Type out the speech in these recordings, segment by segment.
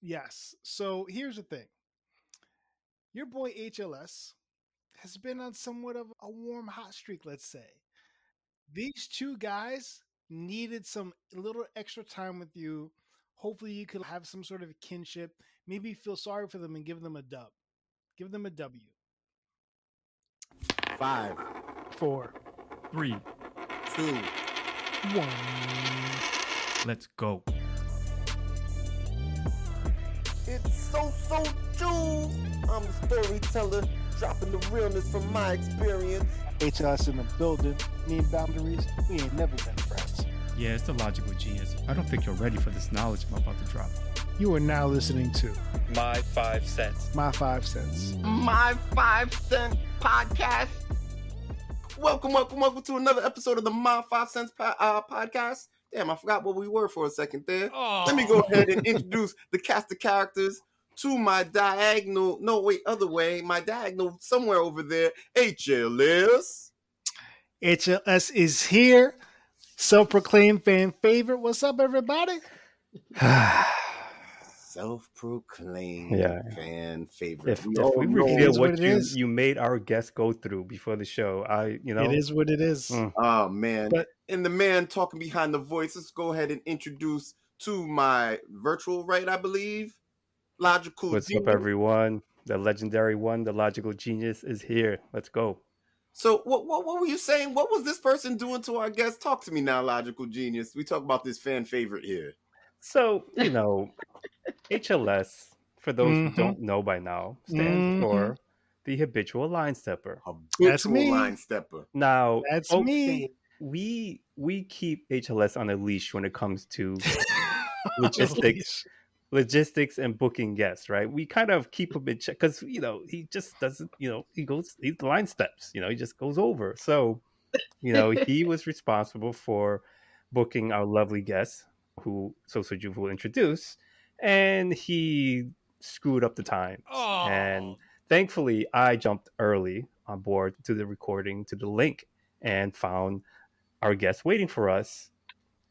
Yes. So here's the thing. Your boy HLS has been on somewhat of a warm hot streak, let's say. These two guys needed some little extra time with you. Hopefully you could have some sort of kinship. Maybe feel sorry for them and give them a dub. Give them a W. Five, Four. Three, two, One. let's go. So so Jules. I'm the storyteller, dropping the realness from my experience. HLS in the building. Me and Boundaries, we ain't never been friends. Yeah, it's the logical genius. I don't think you're ready for this knowledge I'm about to drop. You are now listening to My five cents. My Five Cents. My five cent podcast. Welcome, welcome, welcome to another episode of the My Five Cents po- uh, podcast. Damn, I forgot what we were for a second there. Oh. Let me go ahead and introduce the cast of characters to my diagonal. No, wait, other way. My diagonal somewhere over there. HLS. HLS is here. Self proclaimed fan favorite. What's up, everybody? Self-proclaimed Yeah. fan favorite. If, We if we reveal what what you, is. you made our guests go through before the show, I you know It is what it is. Mm. Oh man. But- and the man talking behind the voice, let's go ahead and introduce to my virtual right, I believe. Logical what's Genius. up everyone? The legendary one, the logical genius is here. Let's go. So what, what what were you saying? What was this person doing to our guest? Talk to me now, logical genius. We talk about this fan favorite here. So, you know, HLS, for those Mhm. who don't know by now, stands Mhm. for the habitual line stepper. That's Habitual me. line stepper. Now That's folks, me. We we keep HLS on a leash when it comes to logistics logistics and booking guests, right? We kind of keep mm. him in check because you know he just doesn't, you know, he goes he the line steps, you know, he just goes over. So, you know, he was responsible for booking our lovely guests, who Sosa Juve will introduce, and he screwed up the time. Oh. And thankfully, I jumped early on board to the recording to the link and found our guest waiting for us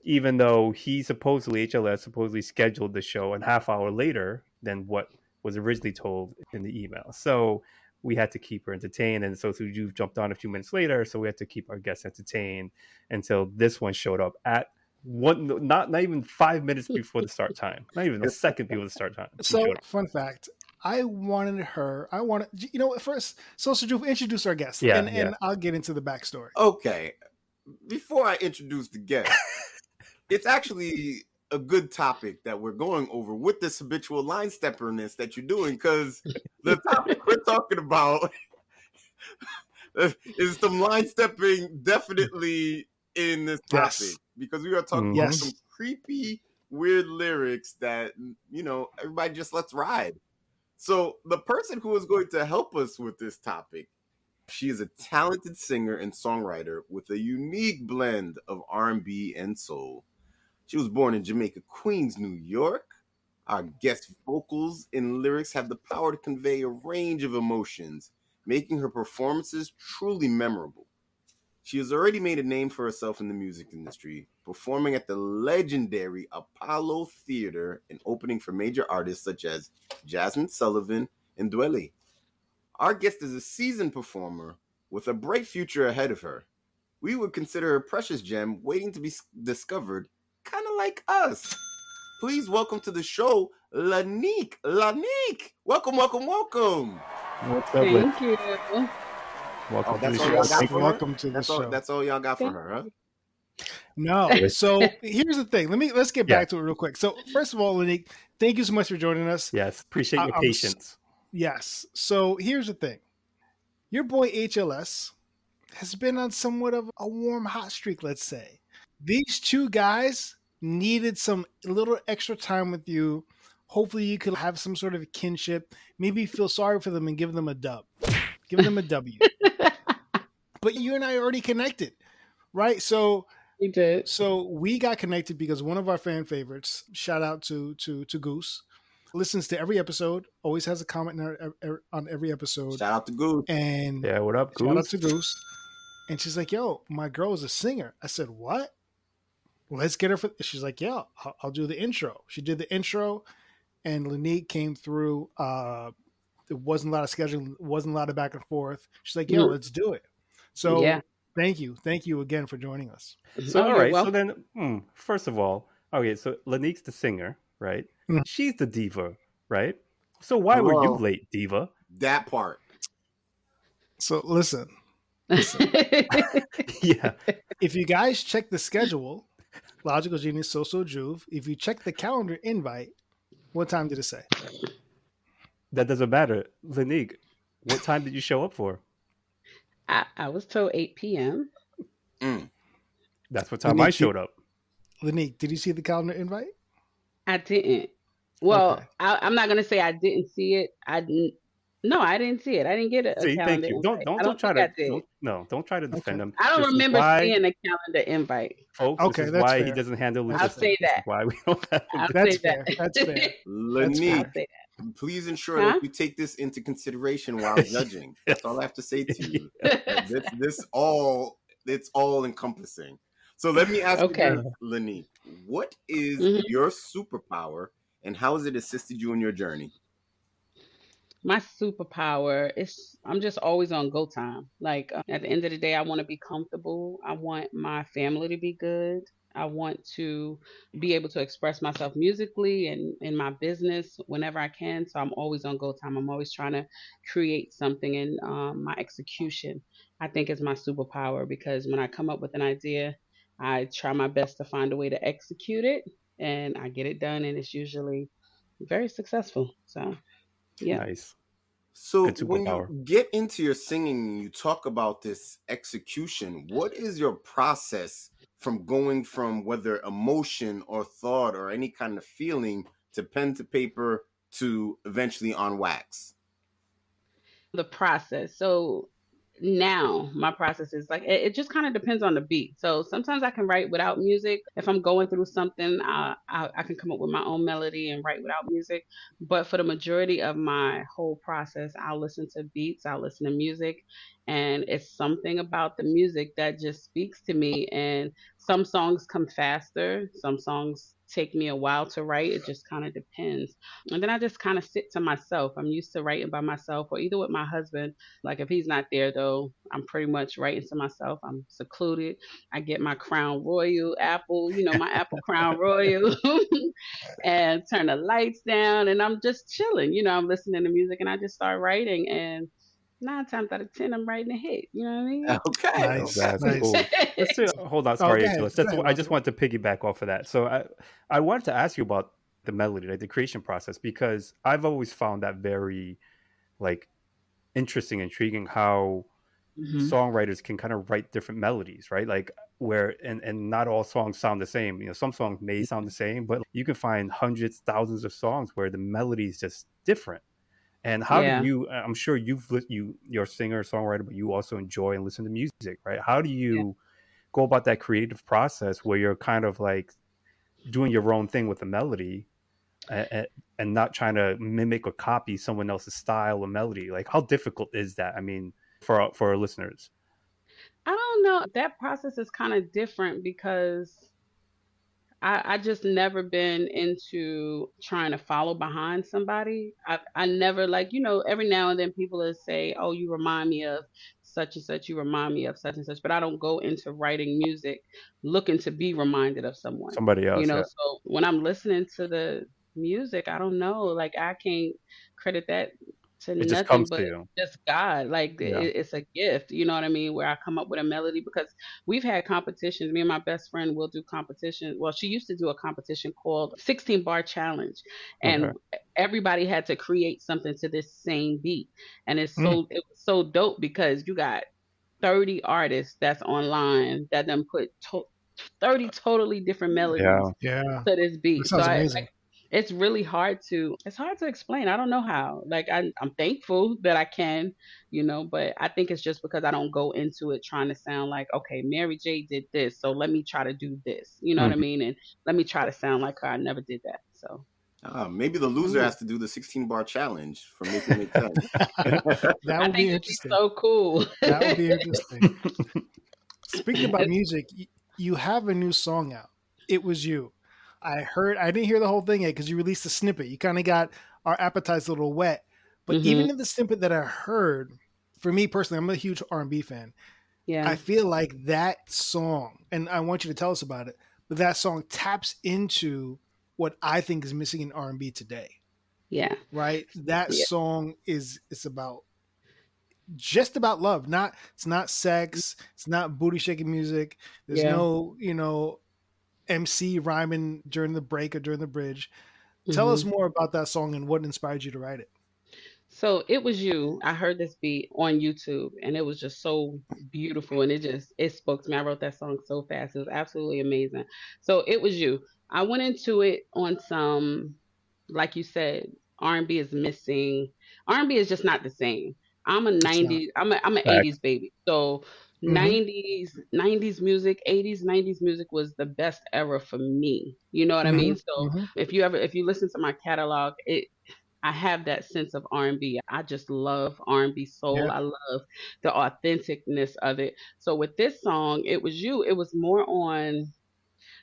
even though he supposedly HLS supposedly scheduled the show a half hour later than what was originally told in the email. So we had to keep her entertained, and so Suju jumped on a few minutes later, so we had to keep our guests entertained until this one showed up at one, not not even five minutes before the start time, not even a second before the start time. So, fun fact. I wanted her. I wanted you know first. So, Juve, introduce our guest, Yeah, and and. I'll get into the backstory. Okay. Before I introduce the guest, it's actually a good topic that we're going over with this habitual line stepperness that you're doing because the topic we're talking about is some line stepping definitely in this topic Yes. because we are talking Mhm. about some creepy weird lyrics that you know everybody just lets ride so the person who is going to help us with this topic she is a talented singer and songwriter with a unique blend of R&B and soul. She was born in Jamaica, Queens, New York. Our guest vocals and lyrics have the power to convey a range of emotions, making her performances truly memorable. She has already made a name for herself in the music industry, performing at the legendary Apollo Theater and opening for major artists such as Jazmine Sullivan and Dwele. Our guest is a seasoned performer with a bright future ahead of her. We would consider her a precious gem waiting to be discovered, like us. Please welcome to the show, La'Nique. La'Nique, welcome, welcome, welcome. What's up, Liz? Thank you. Welcome Oh, to the show. y'all got for her? Welcome to the That's show. all. That's all y'all got for her, huh? No. So here's the thing. Let me let's get Yeah. back to it real quick. So first of all, La'Nique, thank you so much for joining us. Yes, appreciate your I- patience. Yes. So here's the thing. Your boy HLS has been on somewhat of a warm hot streak, let's say. These two guys needed some little extra time with you. Hopefully you could have some sort of kinship. Maybe feel sorry for them and give them a dub. Give them a W. but you and I already connected. Right? So You did. so we got connected because one of our fan favorites, shout out to to to Goose, listens to every episode, always has a comment on, our- er- on every episode, Shout out to Goose. and Yeah, what up, shout out to Goose. And she's like, "Yo, my girl is a singer." I said, "What? Let's get her for." She's like, "Yeah, I'll, I'll do the intro." She did the intro, and La'Nique came through. Uh, it wasn't a lot of scheduling, wasn't a lot of back and forth. She's like, yeah, Mm. let's do it." So Yeah. thank you, thank you again for joining us. So all. So then, hmm, first of all, okay. So La'Nique's the singer, right? Mhm. She's the diva, right? So why were you late, diva? That part. So listen, yeah. if you guys check the schedule, Logical Genius, So So Juve. If you check the calendar invite, what time did it say? That doesn't matter. La'Nique, what time did you show up for? I, I was told 8 p.m. Mm. That's what time I showed up. La'Nique, did you see the calendar invite? I didn't. Well, Okay. I, I'm not gonna say I didn't see it. I didn't. No, I didn't see it. I didn't get a, a See, thank you. Don't invite. don't don't try to don't, no. Don't try to defend him. I don't This remember why, seeing a calendar invite. folks. Okay, this is that's why he fair. doesn't handle I'll say that. why we don't have I'll That's say fair. that. That's fair. I'll La'Nique, I'll please ensure Huh? that you take this into consideration while judging. That's all I have to say to you. this, this all it's all encompassing. So let me ask Okay. you, this, La'Nique, what is Mhm. your superpower and how has it assisted you in your journey? My superpower is I'm just always on go time. Like uh, at the end of the day, I want to be comfortable. I want my family to be good. I want to be able to express myself musically and in my business whenever I can. So I'm always on go time. I'm always trying to create something, and um, my execution I think is my superpower because when I come up with an idea, I try my best to find a way to execute it, and I get it done, and it's usually very successful. So yeah. Nice. So when you get into your singing, you talk about this execution. What is your process from going from whether emotion or thought or any kind of feeling to pen to paper to eventually on wax? the process. So now my process is like it, it just kind of depends on the beat. So sometimes I can write without music. If I'm going through something, I, I I can come up with my own melody and write without music. But for the majority of my whole process, I'll listen to beats, I'll listen to music, and it's something about the music that just speaks to me. And some songs come faster, some songs take me a while to write. It just kind of depends. And then I just kind of sit to myself. I'm used to writing by myself or either with my husband. Like if he's not there though, I'm pretty much writing to myself. I'm secluded. I get my Crown Royal Apple, you know, my Apple Crown Royal and turn the lights down and I'm just chilling. You know, I'm listening to music and I just start writing and nine times out of ten I'm writing a hit. You know what I mean? Okay. Nice. That's nice. cool. Let's do, hold on, sorry, go ahead, Angela. go That's, ahead, I just want to piggyback off of that. So I, I wanted to ask you about the melody, like the creation process, because I've always found that very, like, interesting, intriguing. How Mhm. songwriters can kind of write different melodies, right? Like where and and not all songs sound the same. You know, some songs may sound the same, but you can find hundreds, thousands of songs where the melody is just different. And how Yeah. do you? Uh, I'm sure you've you you're a singer, songwriter, but you also enjoy and listen to music, right? How do you go about that creative process where you're kind of like doing your own thing with the melody? And, and not trying to mimic or copy someone else's style or melody like how difficult is that i mean for our, for our listeners I don't know. That process is kind of different because I, I just never been into trying to follow behind somebody. I, I never like, you know, every now and then people will say, oh, you remind me of such and such, you remind me of such and such, but I don't go into writing music looking to be reminded of someone. somebody else you know, yeah. so when I'm listening to the music, I don't know, like I can't credit that to it just nothing comes but to you just God. Like Yeah. it, it's a gift, you know what I mean? Where I come up with a melody because we've had competitions. Me and my best friend will do competitions. Well, she used to do a competition called 16 Bar Challenge, and Okay. everybody had to create something to this same beat. And it's so mm. it was so dope because you got 30 artists that's online that then put to- 30 totally different melodies yeah Yeah. to this beat. That sounds so I, amazing. Like, it's really hard to it's hard to explain. I don't know how. Like I, I'm thankful that I can, you know, but I think it's just because I don't go into it trying to sound like okay, Mary J did this, so let me try to do this. You know what I Mhm. mean? And let me try to sound like her. I never did that. So Ah, maybe the loser Ooh. has to do the 16 bar challenge for making it sense. that would be think it'd be interesting. so cool. That would be interesting. Speaking about music, you have a new song out. It was you. I heard. I didn't hear the whole thing yet because you released a snippet. You kind of got our appetites a little wet. But Mhm. even in the snippet that I heard, for me personally, I'm a huge R&B fan. Yeah. I feel like that song, and I want you to tell us about it. But that song taps into what I think is missing in R&B today. yeah. Right? That Yeah. song is it's about just about love. Not it's not sex. It's not booty shaking music. There's Yeah. no you know MC rhyming during the break or during the bridge. Tell Mhm. us more about that song and what inspired you to write it. So it was you. I heard this beat on YouTube and it was just so beautiful and it just it spoke to me. I wrote that song so fast. It was absolutely amazing. So it was you. I went into it on some like you said, R&B is missing. R&B is just not the same. I'm a not. 90s I'm a I'm an 80s baby. So Mhm. 90s 90s music, 80s 90s music was the best era for me. You know what I mean? So Mhm. if you ever if you listen to my catalog it i have that sense of r&b i just love r&b soul Yeah. i love the authenticness of it so with this song it was you it was more on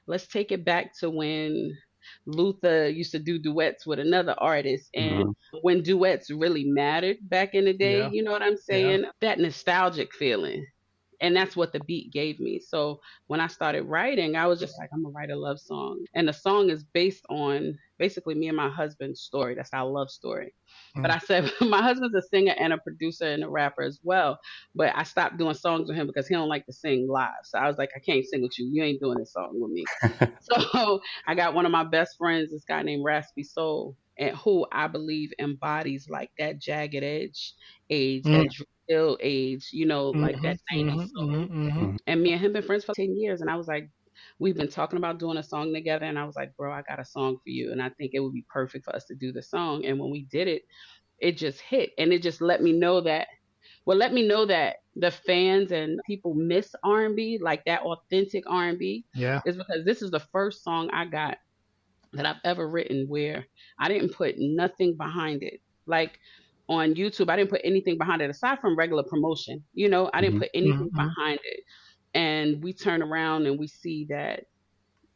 let's take it back to when luther used to do duets with another artist and when duets really mattered back in the day Yeah. you know what i'm saying that nostalgic feeling and that's what the beat gave me so when I started writing, I was just like, I'm gonna write a love song. And the song is based on basically me and my husband's story. That's our love story. But I said my husband's a singer and a producer and a rapper as well. But I stopped doing songs with him because he don't like to sing live. So I was like, I can't sing with you. You ain't doing this song with me. so I got one of my best friends, this guy named Raspy Soul, and who I believe embodies like that jagged edge age, Mm. that Dru Hill age, you know, like that 90s Mhm, soul mhm, mhm. and me and him been friends for 10 years and i was like we've been talking about doing a song together and i was like bro i got a song for you and i think it would be perfect for us to do the song and when we did it it just hit and it just let me know that well let me know that the fans and people miss r&b like that authentic r&b Yeah. is because this is the first song i got that i've ever written where i didn't put nothing behind it like on youtube i didn't put anything behind it aside from regular promotion you know i didn't Mhm. put anything Mhm. behind it and we turn around and we see that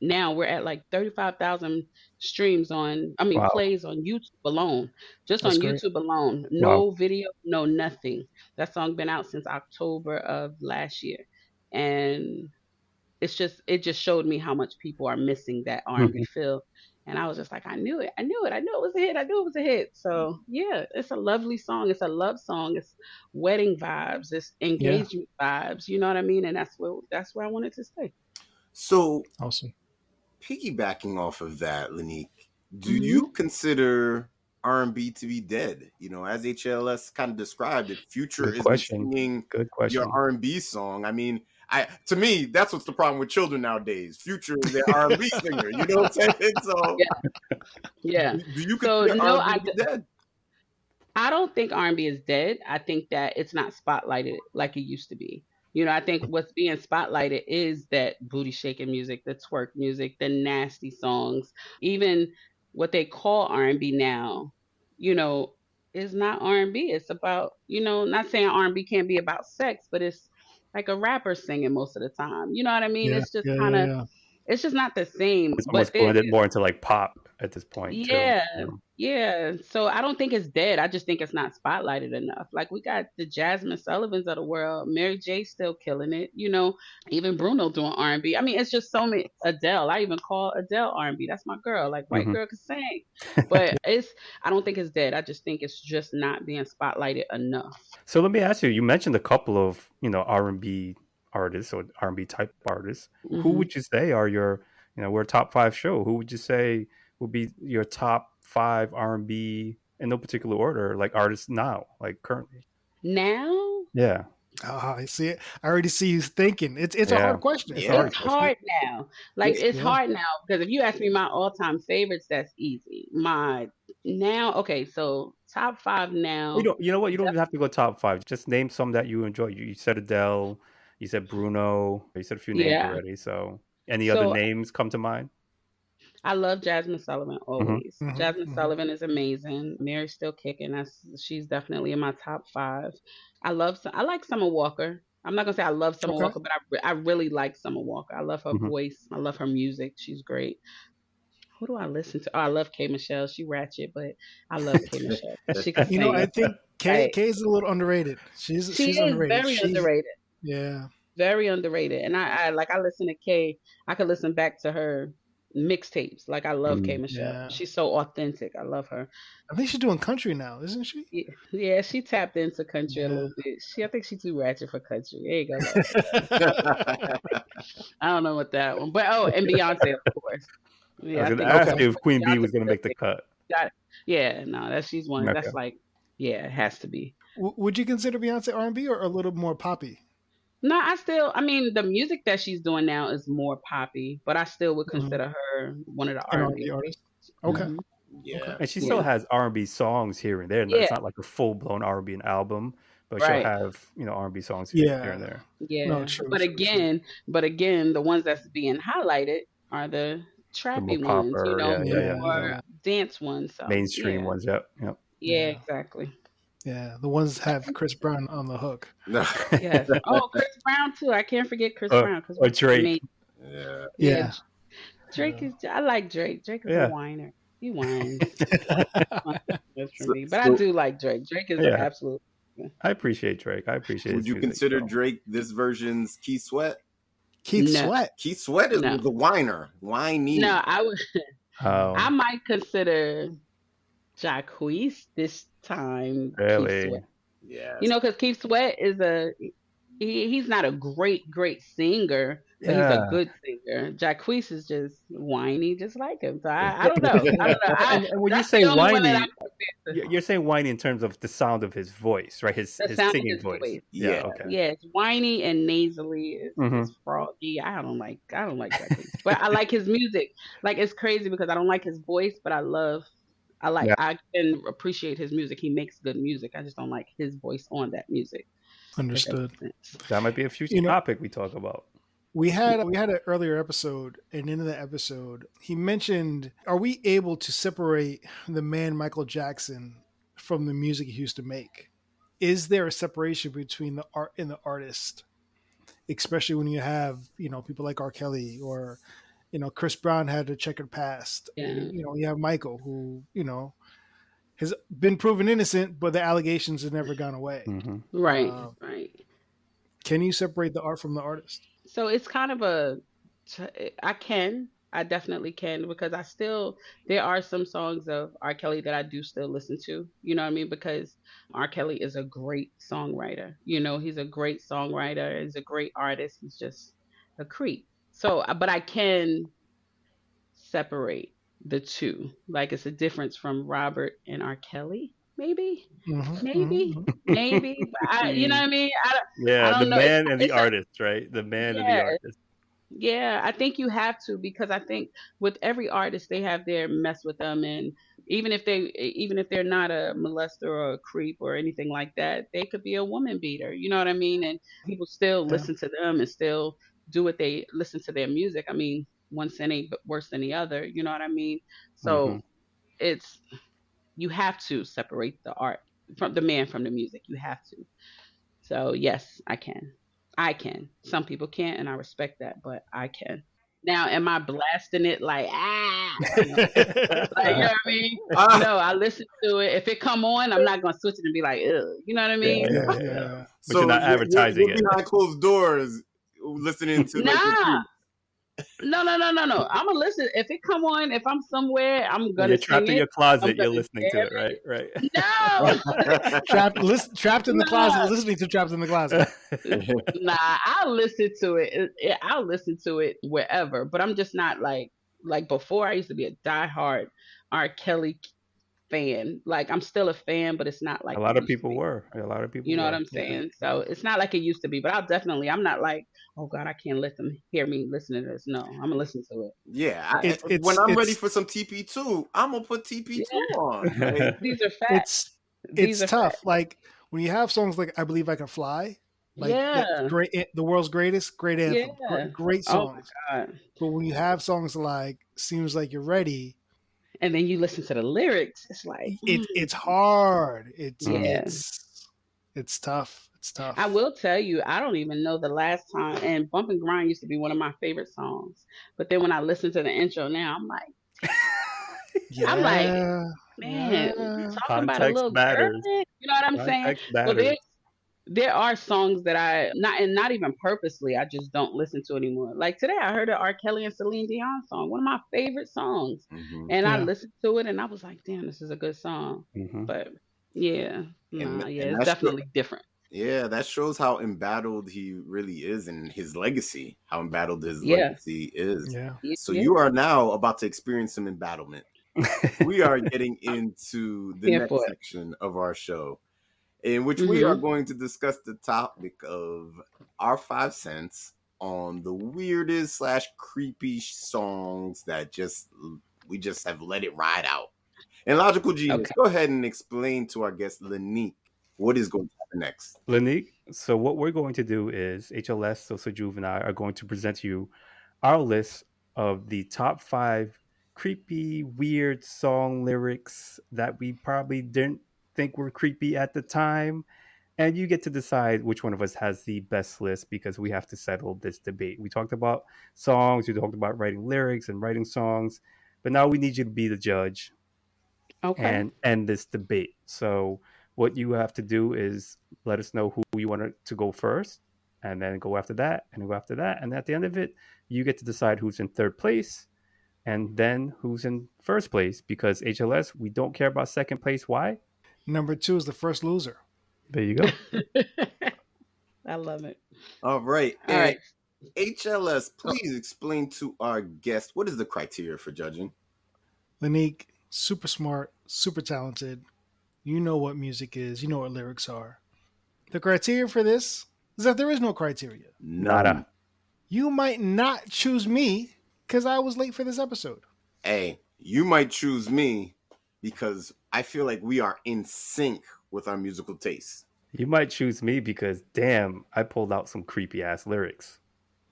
now we're at like 35,000 streams on I mean Wow. plays on YouTube alone just That's on great. YouTube alone no video no nothing that song been out since October of last year and it's just it just showed me how much people are missing that R&B feel and I was just like I knew it I knew it I knew it was a hit I knew it was a hit so yeah it's a lovely song it's a love song it's wedding vibes it's engagement vibes you know what I mean and that's where that's where I wanted to stay So, Awesome. piggybacking off of that, La'Nique, do Mhm. you consider R&B to be dead? You know, as HLS kind of described it, Future Good is question. singing Good question. your R&B song. I mean, I to me, that's what's the problem with children nowadays. Future is their R&B singer. You know what I'm saying? So, yeah do you So, no, R&B I to be d- dead? I don't think R&B is dead. I think that it's not spotlighted like it used to be. You know, I think what's being spotlighted is that booty shaking music, the twerk music, the nasty songs, even what they call R&B now. You know, is not R&B. It's about you know, not saying R&B can't be about sex, but it's like a rapper singing most of the time. You know what I mean? Yeah, it's just yeah, kind of, yeah, it's just not the same. It's but almost blended more into like pop at this point. Yeah. know? Yeah, so I don't think it's dead. I just think it's not spotlighted enough. Like we got the Jazmine Sullivans of the world, Mary J still killing it. You know, even Bruno doing R and B. I mean, it's just so many. Adele, I even call Adele R and B. That's my girl. Like white Mhm. girl can sing. But it's. I don't think it's dead. I just think it's just not being spotlighted enough. So let me ask you. You mentioned a couple of you know R and B artists or R and B type artists. Who Mhm. would you say are your you know we're a top five show? Who would you say would be your top five R and B in no particular order, like artists now, like currently? Now Yeah. Ah, I see it. I already see you thinking. It's it's a hard question. It's a Yeah. hard question. hard now. Like It's- it's yeah. hard now because if you ask me my all-time favorites, that's easy. My now, okay, so top five now. You don't. You know what? You don't even have to go top five. Just name some that you enjoy. You, you said Adele. You said Bruno. You said a few names Yeah. already. So any So- other names come to mind? I love Jazmine Sullivan always. Mhm, Jazmine mhm. Sullivan is amazing. Mary's still kicking. That's she's definitely in my top five. I love. I like Summer Walker. I'm not gonna say I love Summer Okay. Walker, but I I really like Summer Walker. I love her Mhm. voice. I love her music. She's great. who do I listen to? Oh, I love K Michelle. She ratchet, but I love K Michelle. She can You know. I think Kay Right. Kay's a little underrated. She's she she's is underrated. very She's- underrated. Yeah. Very underrated. And I, I like I listen to Kay. I could listen back to her mixtapes. Like I love K Mm. Michelle. Yeah. She's so authentic. I love her. I think she's doing country now, isn't she? Yeah, yeah, she tapped into country a little bit. She, I think she's too ratchet for country. There you go. I don't know what that one, but oh, and Beyonce, of course. I Yeah, was I gonna think ask you if Queen Bee Beyonce's was gonna make the good. cut. Yeah, no, that's she's one. That's like, yeah, it has to be. W- Would you consider Beyonce R and B or a little more poppy? No, I still, I mean, the music that she's doing now is more poppy, but I still would Mhm. consider her one of the An R R and and B B artist. Okay. Mhm. yeah. And she still has R and B songs here and there. Yeah. It's not like a full blown R and B album, but Right. she'll have you know R and B songs here, here and there. Yeah, No, true, but true, true. again, but again, the ones that's being highlighted are the trappy more ones, you know, yeah, yeah, yeah, more yeah. dance ones. So, Mainstream yeah. ones. Yep. Yep. Yeah, Yeah. exactly. Yeah, the ones have Chris Brown on the hook. No. Yes. oh, Chris Brown too. I can't forget Chris oh, Or- Brown. Chris or Drake. amazing. yeah. Yeah. Drake is. I like Drake. Drake is Yeah. a whiner. He whines. That's for So- me, but so- I do like Drake. Drake is Yeah. an absolute. I appreciate Drake. I appreciate. Would his you music, consider so. Drake this version's Keith Sweat? Keith No. Sweat. Keith Sweat is No. the whiner, whiny. No, I would. Oh, I might consider Jacquees this time. Keith really? Sweat. Yeah. You know, because Keith Sweat is a he, he's not a great great singer, but he's a good singer. Jacquees is just whiny, just like him. So I, I don't know. I don't know. I, And, and when you say the only one whiny, that I compare to. you're you're saying whiny in terms of the sound of his voice, right? His his singing his voice. voice. Yeah. Yeah. Okay. Yeah, it's whiny and nasally. It's, Mhm. it's froggy. I don't like. I don't like Jacquees, but I like his music. Like it's crazy because I don't like his voice, but I love. I like. Yeah. I can appreciate his music. He makes good music. I just don't like his voice on that music. If that Understood. That might be a future You know- topic we talk about. We had we had an earlier episode, and in the episode, he mentioned, "Are we able to separate the man Michael Jackson from the music he used to make? Is there a separation between the art and the artist, especially when you have you know people like R. Kelly or you know Chris Brown had a checkered past. Yeah. You know, you have Michael who you know has been proven innocent, but the allegations have never gone away. hmm Right. Um, right. Can you separate the art from the artist? So it's kind of a, I can, I definitely can because I still, there are some songs of R. Kelly that I do still listen to. You know what I mean? Because R. Kelly is a great songwriter. You know, he's a great songwriter. He's a great artist. He's just a creep. So, uh, but I can separate the two. Like it's a difference from Robert and R. Kelly, maybe, Mhm, Maybe. mhm. maybe. I, you know what I mean? I, don't- Yeah, I the don't know. man It's- and the it's a- artist, right? The man and the artist. Yeah, I think you have to because I think with every artist they have their mess with them and even if they even if they're not a molester or a creep or anything like that, they could be a woman beater. You know what I mean? And people still Yeah. listen to them and still do what they listen to their music. I mean, one sin ain't but worse than the other. You know what I mean? So Mhm. it's you have to separate the art from the man from the music. You have to. So yes, I can. I can. Some people can't, and I respect that, but I can. Now, am I blasting it like ah? like, you know what I mean? Ah, No, I listen to it. If it come on, I'm not gonna switch it and be like, ugh. You know what I mean? Yeah, Yeah. yeah. But you're not advertising you're it. behind closed doors, listening to. like, Nah. No, no, no, no, no. I'm gonna listen. If it come on, if I'm somewhere, I'm gonna You're trapped in it. your closet. You're listening to jam it, right? Right. No, trapped, list, trapped in the Nah. closet, listening to "Trapped in the Closet." nah. I'll listen to it. It- it- I'll listen to it wherever. But I'm just not like like before. I used to be a diehard R. Kelly fan. Like I'm still a fan, but it's not like a lot of people were. A lot of people. You know were. what I'm saying? So it's not like it used to be. But I'll definitely. I'm not like, oh God, I can't let them hear me listening to this. No, I'm gonna listen to it. yeah, I, it's- when I'm ready for some TP2, I'm gonna put TP2 Yeah. on. Like, These are facts. It's it's are tough. facts. Like when you have songs like "I Believe I Can Fly," like Yeah. great, the world's greatest, great anthem, Yeah. great, great Oh my songs. God. But when you have songs like "Seems Like You're Ready," And then you listen to the lyrics. It's like it, mm. it's hard. It's Yeah. it's it's tough. It's tough. I will tell you, I don't even know the last time. And Bump and Grind used to be one of my favorite songs. But then when I listen to the intro now, I'm like, I'm like, Man, Yeah. talking about a little matters. girl. You know what I'm saying? Context Well, matters. There, there are songs that I not and not even purposely. I just don't listen to anymore. Like today, I heard an R. Kelly and Celine Dion song, one of my favorite songs, Mhm. and I listened to it, and I was like, "Damn, this is a good song." Mhm. But yeah, And- nah, yeah, it's that's definitely different. Yeah, that shows how embattled he really is and his legacy, how embattled his Yeah. legacy is. Yeah. So Yeah. you are now about to experience some embattlement. we are getting into the Here next section of our show, in which we are mm-hmm. going to discuss the topic of our five cents on the weirdest slash creepy songs that just we just have let it ride out. And logical genius, Okay. go ahead and explain to our guest La'Nique what is going to happen next. La'Nique, so what we're going to do is HLS, Sosa Juve, and I are going to present you our list of the top five creepy, weird song lyrics that we probably didn't think were creepy at the time. And you get to decide which one of us has the best list because we have to settle this debate. We talked about songs, we talked about writing lyrics and writing songs, but now we need you to be the judge Okay. and end this debate. So what you have to do is let us know who you want to go first, and then go after that, and go after that, and at the end of it, you get to decide who's in third place, and then who's in first place. Because HLS, we don't care about second place. Why? Number two is the first loser. There you go. I love it. All right. All right. HLS, please explain to our guest what is the criteria for judging? La'Nique, super smart, super talented. You know what music is. You know what lyrics are. The criteria for this is that there is no criteria. Nada. You might not choose me because I was late for this episode. Hey, you might choose me because I feel like we are in sync with our musical tastes. You might choose me because damn, I pulled out some creepy ass lyrics.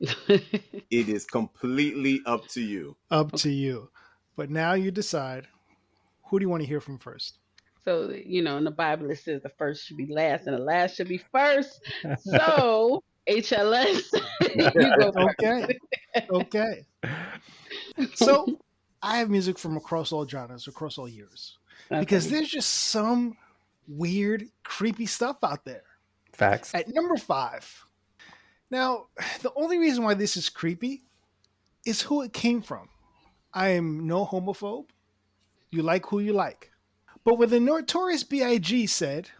It is completely up to you. Up to you. But now you decide who do you want to hear from first? so you know, in the Bible it says the first should be last and the last should be first. So HLS, you go first. Okay. okay. So I have music from across all genres, across all years. Because Okay. there's just some weird, creepy stuff out there. Facts. At number five. Now, the only reason why this is creepy is who it came from. I am no homophobe. You like who you like. But when the notorious B.I.G. said,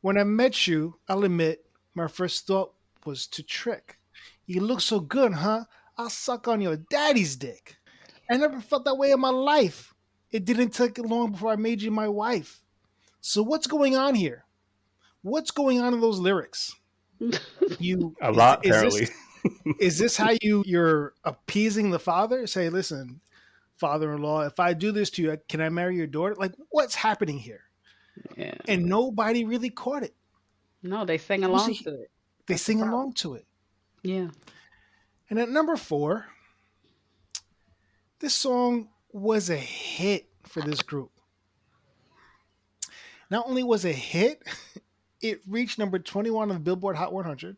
When I met you, I'll admit, my first thought was to trick. You look so good, huh? I'll suck on your daddy's dick. I never felt that way in my life. It didn't take long before I made you my wife. So what's going on here? What's going on in those lyrics? You A lot, is apparently. This, is this how you you're appeasing the father? Say, listen, father-in-law, if I do this to you, can I marry your daughter? Like, what's happening here? yeah. And nobody really caught it. No, they sing along see- to it. They That's sing problem. along to it. Yeah. And at number four, this song was a hit for this group. Not only was it a hit, it reached number 21 on the Billboard Hot 100.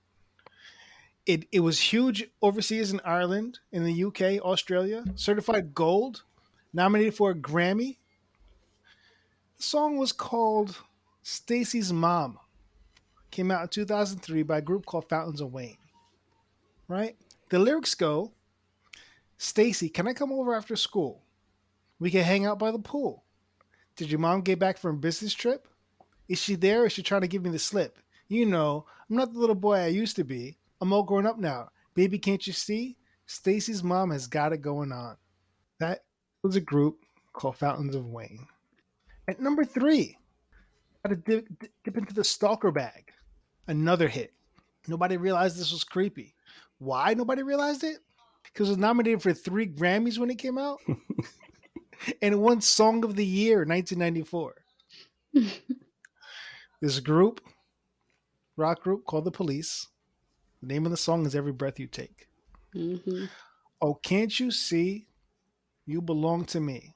It, it was huge overseas in Ireland, in the UK, Australia, certified gold, nominated for a Grammy. The song was called Stacy's Mom. Came out in 2003 by a group called Fountains of Wayne right? The lyrics go, Stacy, can I come over after school? We can hang out by the pool. Did your mom get back from a business trip? Is she there or is she trying to give me the slip? You know, I'm not the little boy I used to be. I'm all grown up now. Baby, can't you see? Stacy's mom has got it going on. That was a group called Fountains of Wayne. At number three, got to dip, dip into the stalker bag. Another hit. Nobody realized this was creepy. Why nobody realized it? Because it was nominated for three Grammys when it came out, and won Song of the Year 1994. this group, rock group called the Police. The name of the song is "Every Breath You Take." hmm Oh, can't you see? You belong to me.